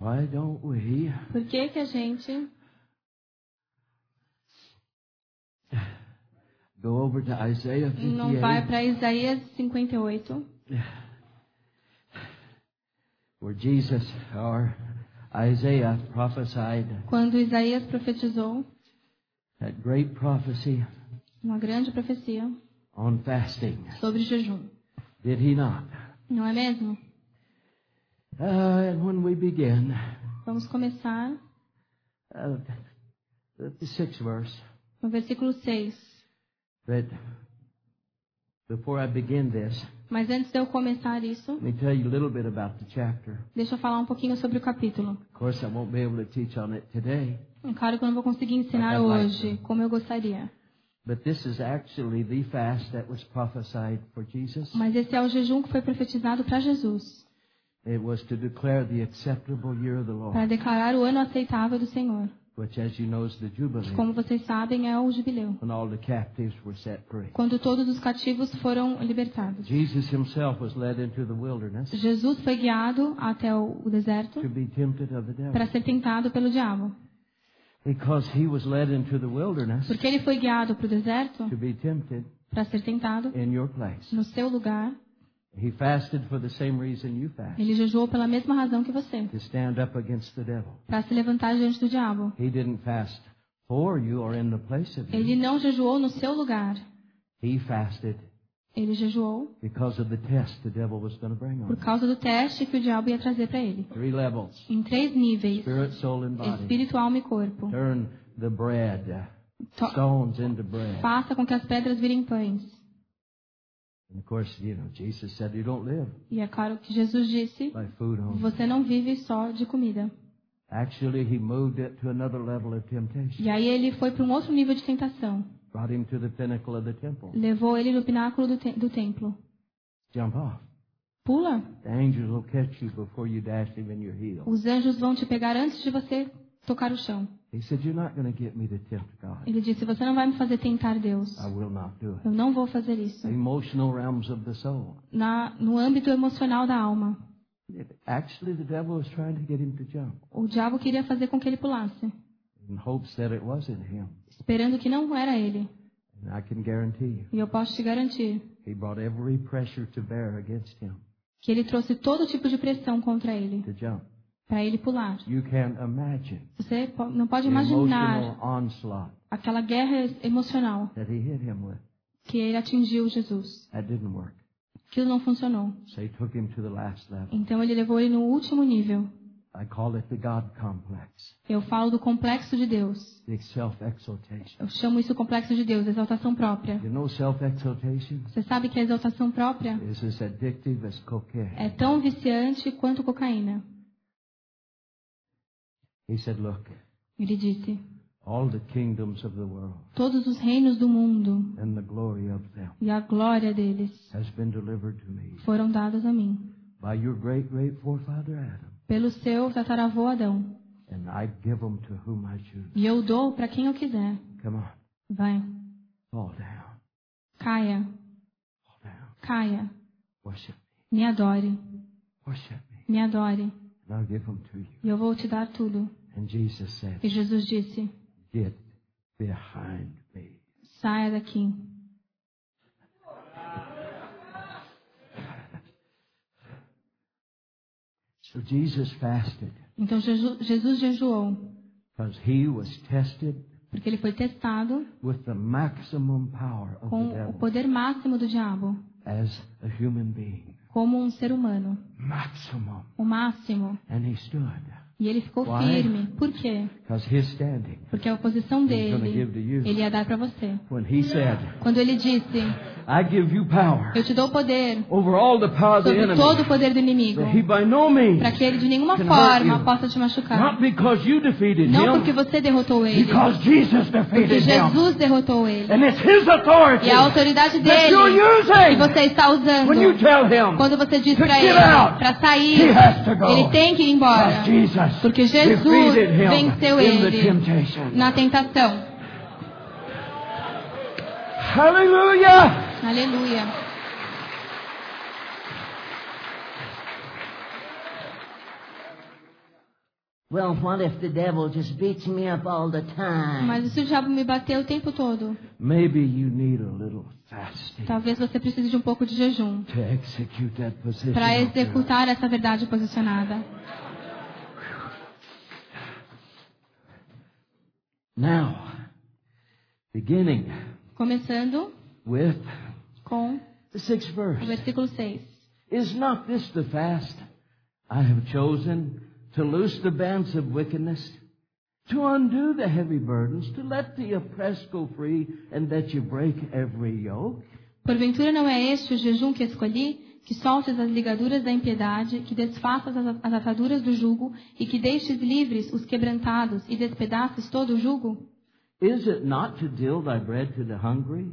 Why don't we Por que que a gente não vai 58, para Isaías 58, where Jesus, or Isaiah, prophesied quando Isaías profetizou that great prophecy uma grande profecia on fasting. sobre jejum. Did he not? Não é mesmo? Uh, and when we begin, Vamos começar uh, the, sixth verse. no versículo 6. But before I begin this, Mas antes de eu começar isso, let me tell you a little bit about the chapter. deixa eu falar um pouquinho sobre o capítulo. Of course, I won't be able to teach on it today, É Claro que eu não vou conseguir ensinar hoje como eu gostaria. but this is actually the fast that was prophesied for Jesus. Mas esse é o jejum que foi profetizado para Jesus, It was to declare the acceptable year of the para Lord, declarar o ano aceitável do Senhor. Which, as you know, is the Jubilee, Como vocês sabem, é o jubileu, quando todos os cativos foram libertados. Jesus himself was led into the wilderness Jesus foi guiado até o deserto to be tempted of the devil. para ser tentado pelo diabo. Because he was led into the wilderness Porque ele foi guiado para o deserto to be tempted para ser tentado in your place. no seu lugar. He fasted for the same reason you fast, Ele jejuou pela mesma razão que você, to stand up against the devil. para se levantar diante do diabo. He didn't fast for you or in the place of Ele não jejuou no seu lugar. He fasted Ele jejuou because of the test the devil was going to bring on por causa do teste que o diabo ia trazer para ele. Three levels, Em três níveis: spirit, soul, and body. espírito, alma e corpo. Turn the bread, To- stones into bread. Faça com que as pedras virem pães. E é claro que Jesus disse. Você não vive só de comida. Actually, he moved it to another level of temptation. E aí ele foi para um outro nível de tentação. Brought him to the pinnacle of the temple. Levou ele no pináculo do, te- do templo. Jump off. Pula. The angels will catch you before you dash him in your heel. Os anjos vão te pegar antes de você tocar o chão. He said, You're not going to get me to tempt God. Ele disse: Você não vai me fazer tentar Deus. Eu não vou fazer isso. Na, no âmbito emocional da alma. Actually, the devil was trying to get him to jump O diabo queria fazer com que ele pulasse, esperando que não era ele. E eu posso te garantir he brought every pressure to bear against him que ele trouxe todo tipo de pressão contra ele. Para ele pular. Você não pode imaginar aquela guerra emocional que ele atingiu Jesus. Aquilo não funcionou. Então ele levou ele no último nível. I call it the God complex, Eu falo do complexo de Deus. Eu chamo isso complexo de Deus, exaltação própria. Você sabe que a exaltação própria é tão viciante quanto cocaína. He said, look, Ele disse: all the kingdoms of the world Todos os reinos do mundo and the glory of them e a glória deles has been delivered to me foram dados a mim. by your great, great forefather Adam, pelo seu tataravô Adão. and I give them to whom I choose. E eu dou para quem eu quiser. Come on, Vai, fall down, caia, fall down, caia, worship me. Adore, me, worship me, me adore, and I'll give them to you. e eu vou te dar tudo. And Jesus said, E Jesus disse: get behind me. Saia daqui. So Jesus fasted Então Jesus, jejuou, because he was tested porque ele foi testado with the maximum power of the com o poder máximo do diabo, as a human being. como um ser humano, Maximum. o máximo. E ele ficou Why? firme. Por quê? Porque a gonna dele, ele ia dar para você. Quando ele disse: I give you power Eu te dou poder over all the power of the sobre enemy, todo o poder do inimigo, para que ele de nenhuma forma possa te machucar. not because you defeated Não porque him, você derrotou ele, because Jesus porque defeated him. Jesus derrotou ele. And it's his authority E a autoridade that dele que você está When you usando. tell him Quando você diz para ele para he sair, has to go. ele tem que ir embora. Porque Jesus venceu in the ele temptation. na tentação. Hallelujah! Aleluia. Well, what if the devil just beats me up all the time? Mas se o diabo me bateu o tempo todo? Maybe you need a little fasting Talvez você precise de um pouco de jejum to execute that position. para executar essa verdade posicionada. Now, beginning Começando with com the sixth o verse. versículo 6. Is not this the fast I have chosen to loose the bands of wickedness, to undo the heavy burdens, to let the oppressed go free, and that you break every yoke? Porventura não é este o jejum que escolhi? Que soltes as ligaduras da impiedade, que desfaças as as ataduras do jugo, e que deixes livres os quebrantados, e despedaces todo o jugo? Is it not to deal thy bread to the hungry,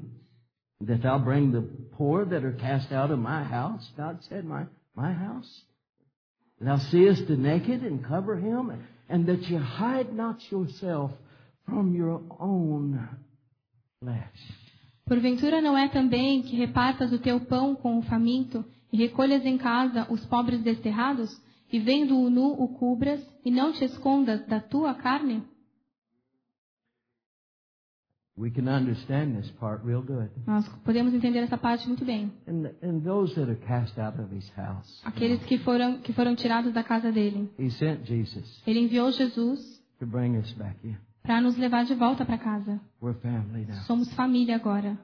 that thou bring the poor that are cast out of my house? God said, My, my house. Thou seest the naked and cover him, and that you hide not yourself from your own flesh. Porventura não é também que repartas o teu pão com o faminto, e recolhas em casa os pobres desterrados, e vendo o nu o cubras, e não te escondas da tua carne? We can understand this part real good. Nós podemos entender essa parte muito bem. And, and those that are cast out of his house, Aqueles que foram, que foram tirados da casa dele. he sent Jesus Ele enviou Jesus to bring us back in. para nos levar de volta para casa. We're family now. Somos família agora.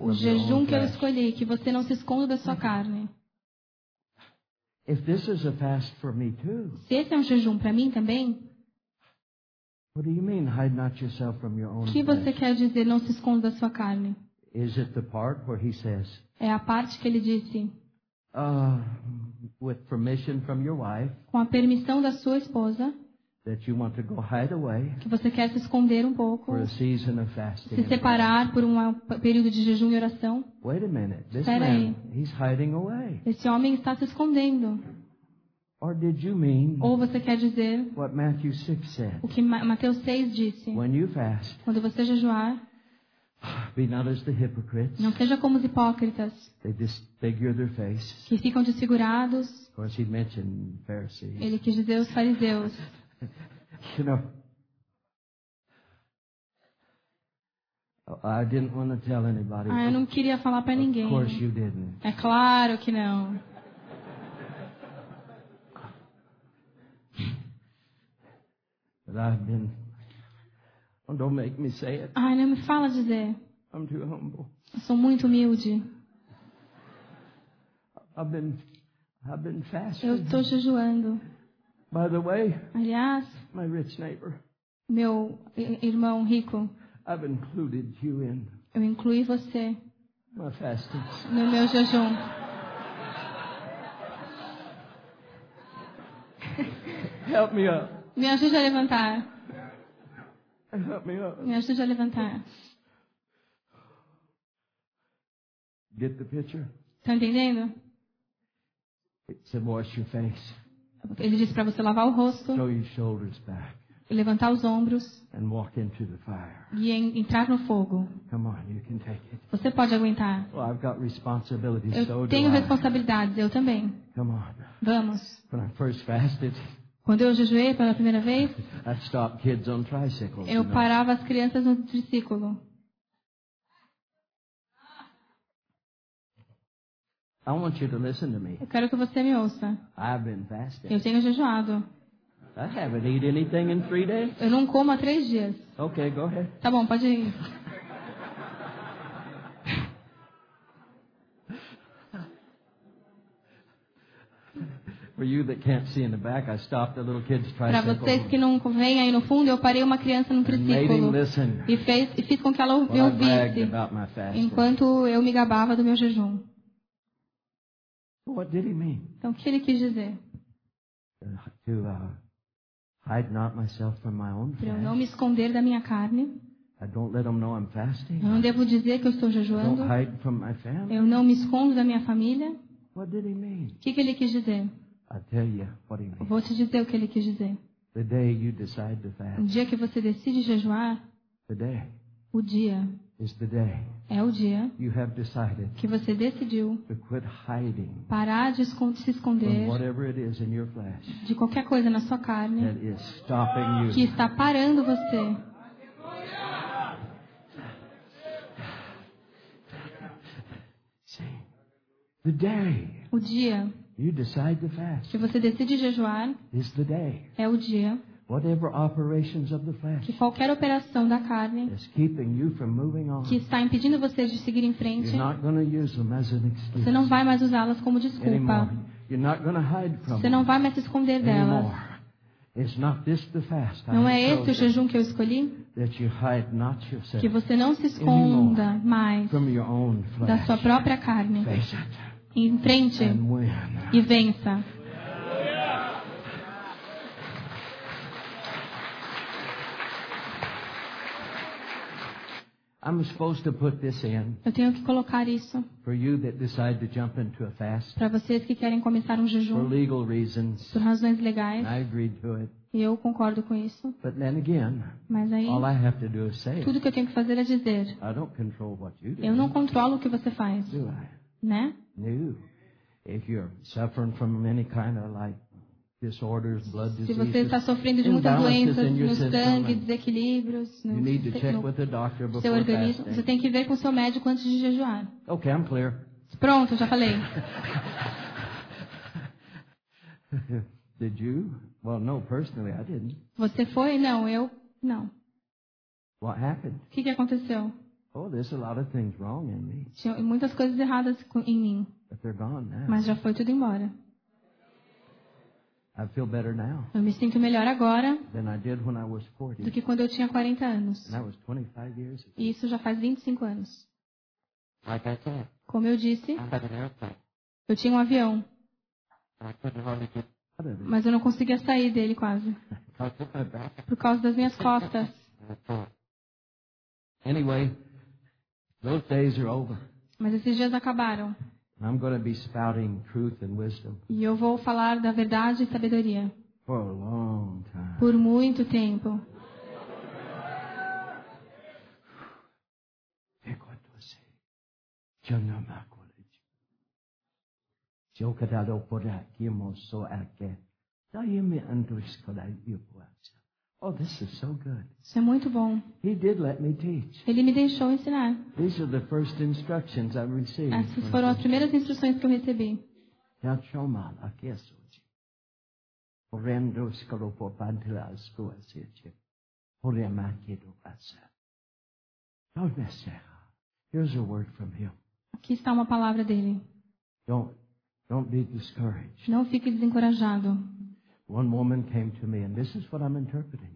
O jejum que eu escolhi, que você não se esconda da sua carne. If this is a fast for me too, Se esse é um jejum para mim também, what do you mean hide not yourself from your own o que você quer dizer não se esconda da sua carne? Is it the part where he says, É a parte que ele disse, uh, with permission from your wife, com a permissão da sua esposa, that you want to go hide away que você quer se esconder um pouco, for a season of fasting? se separar por um período de jejum e oração? Wait a minute. This Espera man, he's hiding away. Esse homem está se escondendo. Or did you mean Ou você quer dizer what Matthew 6 said? o que Ma- Mateus 6 disse? When you fast, Quando você jejuar, be not as the hypocrites. não seja como os hipócritas, They disfigure their faces. que ficam desfigurados. Of course, he mentioned Pharisees. Ele quis dizer os fariseus. You know, I didn't want to tell anybody. Ah, eu não queria falar para ninguém. Of course you didn't. É claro que não. But I've been. Oh, don't make me say it. Ai, não me fala dizer. I'm too humble. Eu sou muito humilde. I've been, I've been Eu fasting. estou jejuando. By the way, Aliás, my rich neighbor, meu irmão rico, I've included you in eu incluí você my fastings. no meu jejum. Help me up. Me ajude a levantar. Help me up. Me ajude a levantar. Get the picture? Tá entendendo? It said, wash your face, Ele disse para você lavar o rosto, throw your shoulders back, levantar os ombros and walk into the fire. e en- entrar no fogo. Come on, you can take it. Você pode aguentar. Well, I've got responsibilities, so Eu do tenho responsabilidades, eu também. Come on. Vamos. When I first fasted, Quando eu jejuei pela primeira vez, eu parava as crianças no triciclo. I want you to listen to me. Eu quero que você me ouça. I've been fasting. Eu tenho jejuado. I haven't eaten anything in three days. Eu não como há três dias. Okay, go ahead. Tá bom, pode ir. For you that can't see in the back, I stopped the little kid's Para vocês que não veem aí no fundo, eu parei uma criança no triciclo e, fez, e fiz com que ela me ouvisse enquanto eu me gabava do meu jejum. What did he mean? Então, o que ele quis dizer? Uh, To uh, hide not myself from my own Para eu não me esconder da minha carne. I don't let them know I'm fasting. Eu não devo dizer que eu estou jejuando. don't hide from my family. Eu não me escondo da minha família. What did he mean? O que, que ele quis dizer? I'll tell you what he Eu meant. vou te dizer o que ele quis dizer. The day you decide to O fast, dia que você decide jejuar, the day o dia is the day é o dia you have decided que você decidiu to quit hiding parar de se esconder whatever it is in your flesh de qualquer coisa na sua carne that is stopping que you. está parando você. See, the day O dia you decide to fast que você decide jejuar is the day é o dia whatever operations of the flesh que qualquer operação da carne is keeping you from moving on, que está impedindo você de seguir em frente, you're not going to use them as an excuse você não vai mais usá-las como desculpa. anymore. You're not going to hide from Você não them vai mais se esconder delas. anymore. It's not this the fast I Não é esse o jejum que eu escolhi? that you hide not yourself Que você não se esconda mais from your own da flesh. sua própria carne. Em frente win. e vença. I'm supposed to put this in Eu tenho que colocar isso for you that decide to jump into a fast para vocês que querem começar um for jejum legal reasons. por razões legais. I agreed to it. E eu concordo com isso. But then again, Mas aí, all I have to do is say tudo que eu tenho que fazer é dizer: I don't control what you do. Eu não controlo o que você faz, do I? né? No. If you're suffering from any kind of like disorders, blood Se você diseases, está sofrendo de muitas doenças no sangue, desequilíbrios no, you need to check no with the doctor seu organismo, você tem que ver com o seu médico antes de jejuar. Okay, I'm clear. Pronto, já falei. Did you? Well, no, personally, I didn't. Você foi? Não, eu não. What happened? O que, que aconteceu? Oh, there's a lot of things wrong in me, Tinha muitas coisas erradas em mim, but they're gone now. mas já foi tudo embora. I feel better now Eu me sinto melhor agora than I did when I was 40. do que quando eu tinha 40 anos. And that was 25 years ago. E isso já faz 25 anos. Like I said, Como eu disse, I had an airplane. eu tinha um avião, I couldn't hardly get Out of it. mas eu não conseguia sair dele quase, because of my back por causa das minhas costas. Anyway, those days are over. Mas esses dias acabaram. I'm going to be spouting truth and wisdom E eu vou falar da verdade e sabedoria for a long time. por muito tempo. Ekotose. Jonamakole. Jokadado pora kimoso ake. Dayeme andriskola yupuatsa. Oh, this is so good. Isso é muito bom. He did let me teach. Ele me deixou ensinar. These are the first instructions I received. Essas foram as primeiras instruções que eu recebi. Here's a word from him. Aqui está uma palavra dele. Don't don't be discouraged. Não fique desencorajado.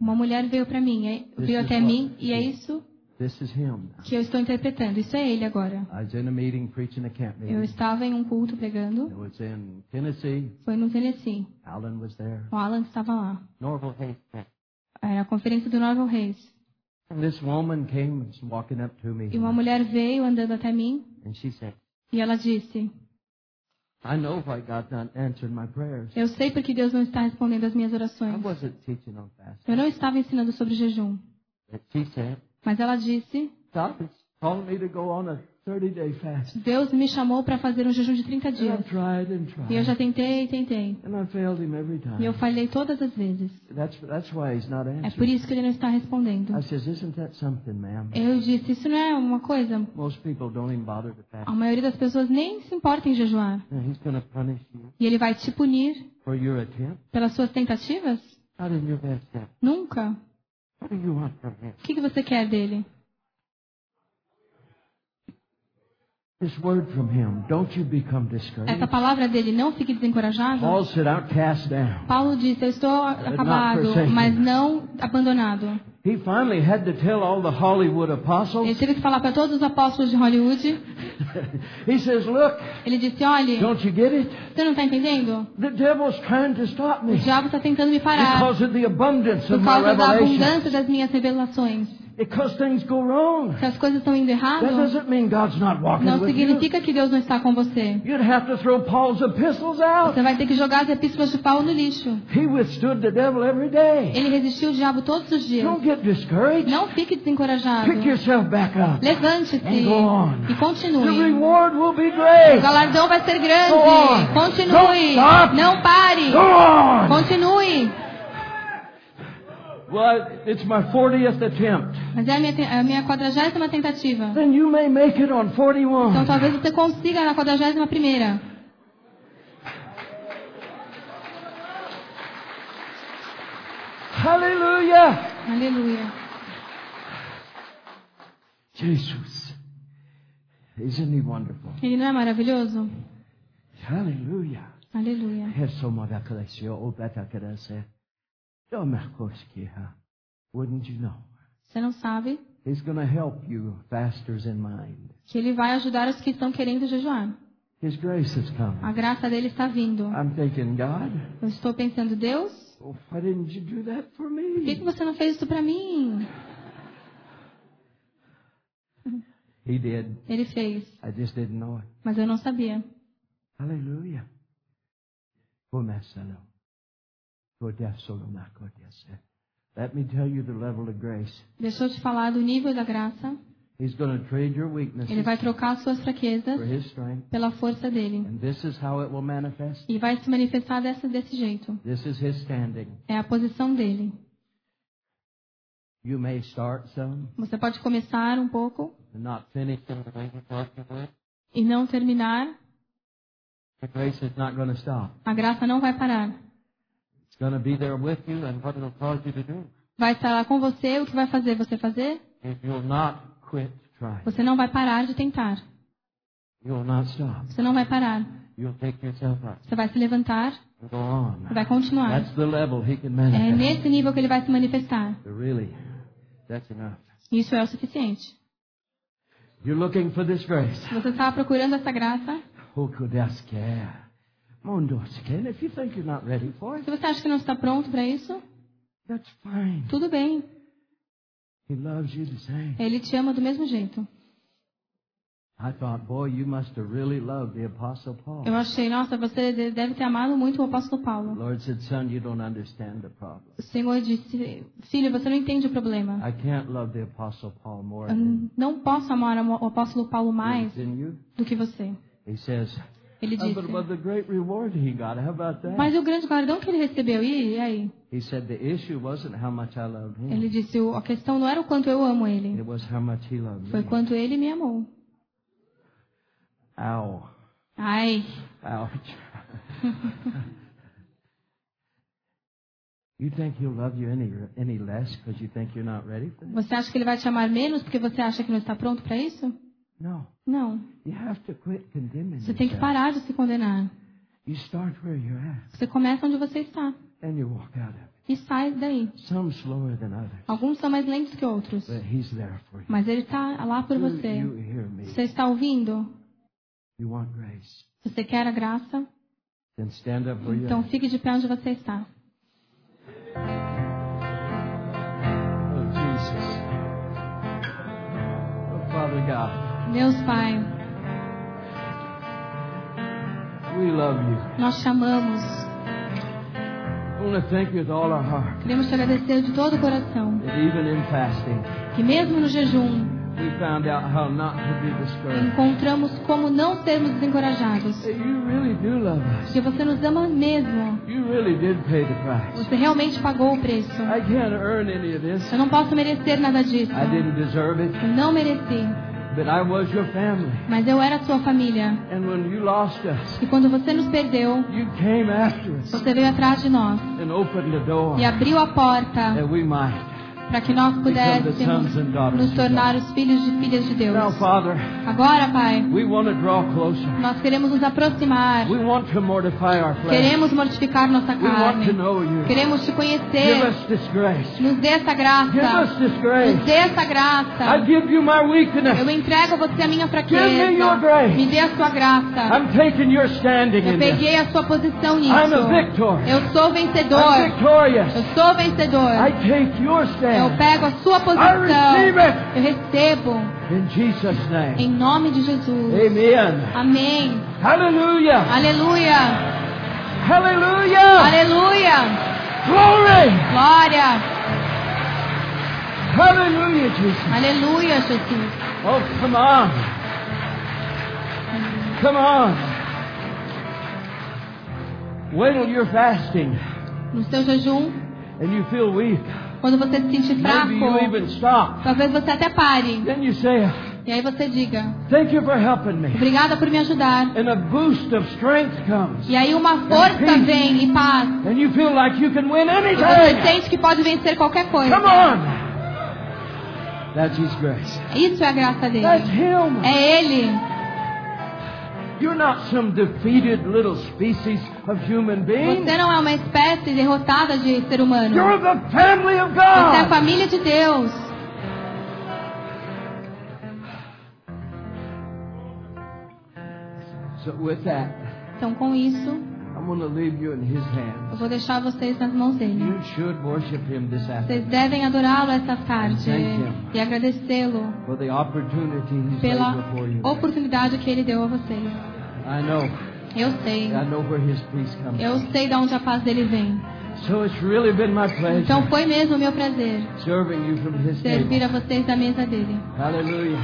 Uma mulher veio para mim, é- veio até mim, e é isso This is him. que eu estou interpretando. Isso é ele agora. I was in a meeting preaching a camp Eu meeting. estava em um culto pregando. It was in Tennessee. Foi no Tennessee. Alan was there. O Alan estava lá. Era a conferência do Norval Reis. And this woman came walking up to me. E uma mulher veio andando até mim and she said, e ela disse: Eu sei porque Deus não está respondendo as minhas I orações. Eu não estava ensinando sobre jejum. Mas ela disse: God is calling me to go on a 30-day fast. Deus me chamou para fazer um jejum de 30 And dias. E eu já tentei e tentei. And I failed him every E time. eu falhei todas as vezes. É por isso que ele não está respondendo. I says, isn't that something, ma'am? Eu disse: Isso não é uma coisa. Most people don't even bother to fast. A maioria das pessoas nem se importa em jejuar. E ele vai te punir pelas suas tentativas? Nunca. O que você quer dele? This word from him, don't you become discouraged. Essa palavra dele, não fique desencorajado. Paul said, outcast down. Paulo disse: Eu estou acabado, mas não abandonado. He finally had to tell all the Hollywood Ele apostles. teve que falar para todos os apóstolos de Hollywood. he says, look, Ele disse: Olhe, don't you get it? você não está entendendo? The devil's trying to stop O me diabo está tentando me parar because of the abundance por of my causa da abundância das minhas revelações. Because things go wrong. Se as coisas estão indo That errado, doesn't mean God's not walking não with you. significa que Deus não está com você. You'd have to throw Paul's epistles out. Você vai ter que jogar as epístolas de Paulo no lixo. He withstood the devil every day. Ele resistiu o diabo todos os dias. Don't get discouraged. Não fique desencorajado. Pick yourself back up. Levante-se And go on. e The continue. reward will be O great. galardão vai ser Go grande. on. Continue. Don't stop. Não pare. Go on. Continue. Well, it's my 40th attempt. Mas é a minha, te- a minha quadragésima tentativa. Then you may make it on Então 41. talvez você consiga na quadragésima primeira. Hallelujah. Aleluia. Jesus. Isn't he wonderful? Ele não é maravilhoso? Hallelujah. Aleluia. Eso Wouldn't you know? Você não sabe He's going to help you, fasters in mind. que ele vai ajudar os que estão querendo jejuar. His grace has come. A graça dele está vindo. I'm thinking, God, Eu estou pensando, Deus, why didn't you do that for por que, que me? você não fez isso para mim? He did. Ele fez, I just didn't know it. mas eu não sabia. Hallelujah. Comésalo. Godesolo Deixa eu te falar do nível da graça. He's going to trade your Ele vai trocar as suas fraquezas for His strength. pela força dele. And this is how it will manifest. E vai se manifestar dessa, desse jeito. This is His standing. É a posição dele. You may start some Você pode começar um pouco e não terminar. The grace is not going to stop. A graça não vai parar. Vai estar lá com você. O que vai fazer você fazer? Você não vai parar de tentar. you'll not stop. Você não vai parar. You'll take yourself up Você vai se levantar e vai continuar. That's the level He can É nesse nível que ele vai se manifestar. But really, that's enough. Isso é o suficiente. You're looking for this grace. Se você está procurando essa graça, Who could ask? Se it, você acha que não está pronto para isso, that's fine. tudo bem. He loves you the same. Ele te ama do mesmo jeito. I thought, boy, you must have really loved the Apostle Paul. Eu achei, nossa, você de- deve ter amado muito o apóstolo Paulo. Lord said, son, you don't understand the problem. O Senhor disse, filho, você não entende o problema. I can't love the Apostle Paul more Eu não posso amar o apóstolo Paulo mais do que você. He says, Ele disse. about the great reward he got. How about that? Mas o grande galardão que ele recebeu? E, e aí? He said the issue wasn't how much I loved him. Ele disse, "O- a questão não era o quanto eu amo ele, It was how much he loved foi me. quanto ele me amou. Ow. Ai, Ouch. you think he'll love you any any less because you think you're not ready for this? você acha que ele vai te amar menos porque você acha que não está pronto para isso? No. Não. You have to quit condemning Você tem que parar de se condenar. You start where you're at, Você começa onde você está and you walk out of it. e sai daí. Some slower than others, Alguns são mais lentos que outros, but he's there for you. mas ele está lá por You- você. Você está ouvindo? You want grace? Você quer a graça? Then stand up where you're Então fique de pé onde você está. Oh Jesus. Oh Father God, Deus Pai, we love you. nós te amamos. I want to thank you with all our heart. Queremos te agradecer de todo o coração. Que mesmo no jejum encontramos como não sermos desencorajados. Porque você nos ama mesmo. Você realmente pagou o preço. Eu não posso merecer nada disso. Eu não mereci. But I was your family. Mas eu era sua família. And when you lost us, E quando você nos perdeu, you came after us você veio atrás de nós and opened the door e abriu a porta that we might para que nós pudéssemos nos tornar os filhos e filhas de Deus. Now, Father, Agora, Pai, we want to draw closer. nós queremos nos aproximar. We want to mortify our flesh. Queremos mortificar nossa We want to carne. know you. Queremos te conhecer. Nos dê essa Give graça. Nos dê essa I graça. give you my weakness. Eu entrego a você a minha fraqueza. Me dê a sua graça. I'm taking your standing Eu peguei a sua posição I'm a nisso. victor. Eu sou vencedor. Eu sou vencedor. Eu pego a sua posição. Eu recebo. in Jesus' name. Em nome de Jesus. Amen. Amém. Hallelujah. Aleluia. Hallelujah. Aleluia. Glory. Glória. Hallelujah, Jesus. Aleluia, Jesus. Oh, come on. Come on. Wait till you're fasting No seu jejum, and you feel weak. Quando você se sentir fraco, talvez você até pare. Then you say, E aí você diga: Thank you for helping me. Obrigada por me ajudar. And a boost of strength comes. E aí uma força vem e paz. And you feel like you can win E você anything. sente que pode vencer qualquer coisa. Come on. That's His grace. Isso é a graça dele. That's Him. É ele. You're not some defeated little species of human being. Você não é uma espécie derrotada de ser humano. You're the family of Você é a God. família de Deus. So with that, Então, com isso, Eu vou deixar vocês nas mãos dele. You should worship Him this Vocês afternoon devem adorá-lo essa tarde e agradecê-lo pela oportunidade que ele deu a vocês. I know. Eu sei. I know where His peace comes Eu sei de onde a paz dele vem. So it's really been my pleasure Então foi mesmo meu prazer serving you from His servir a vocês da mesa dele. Aleluia.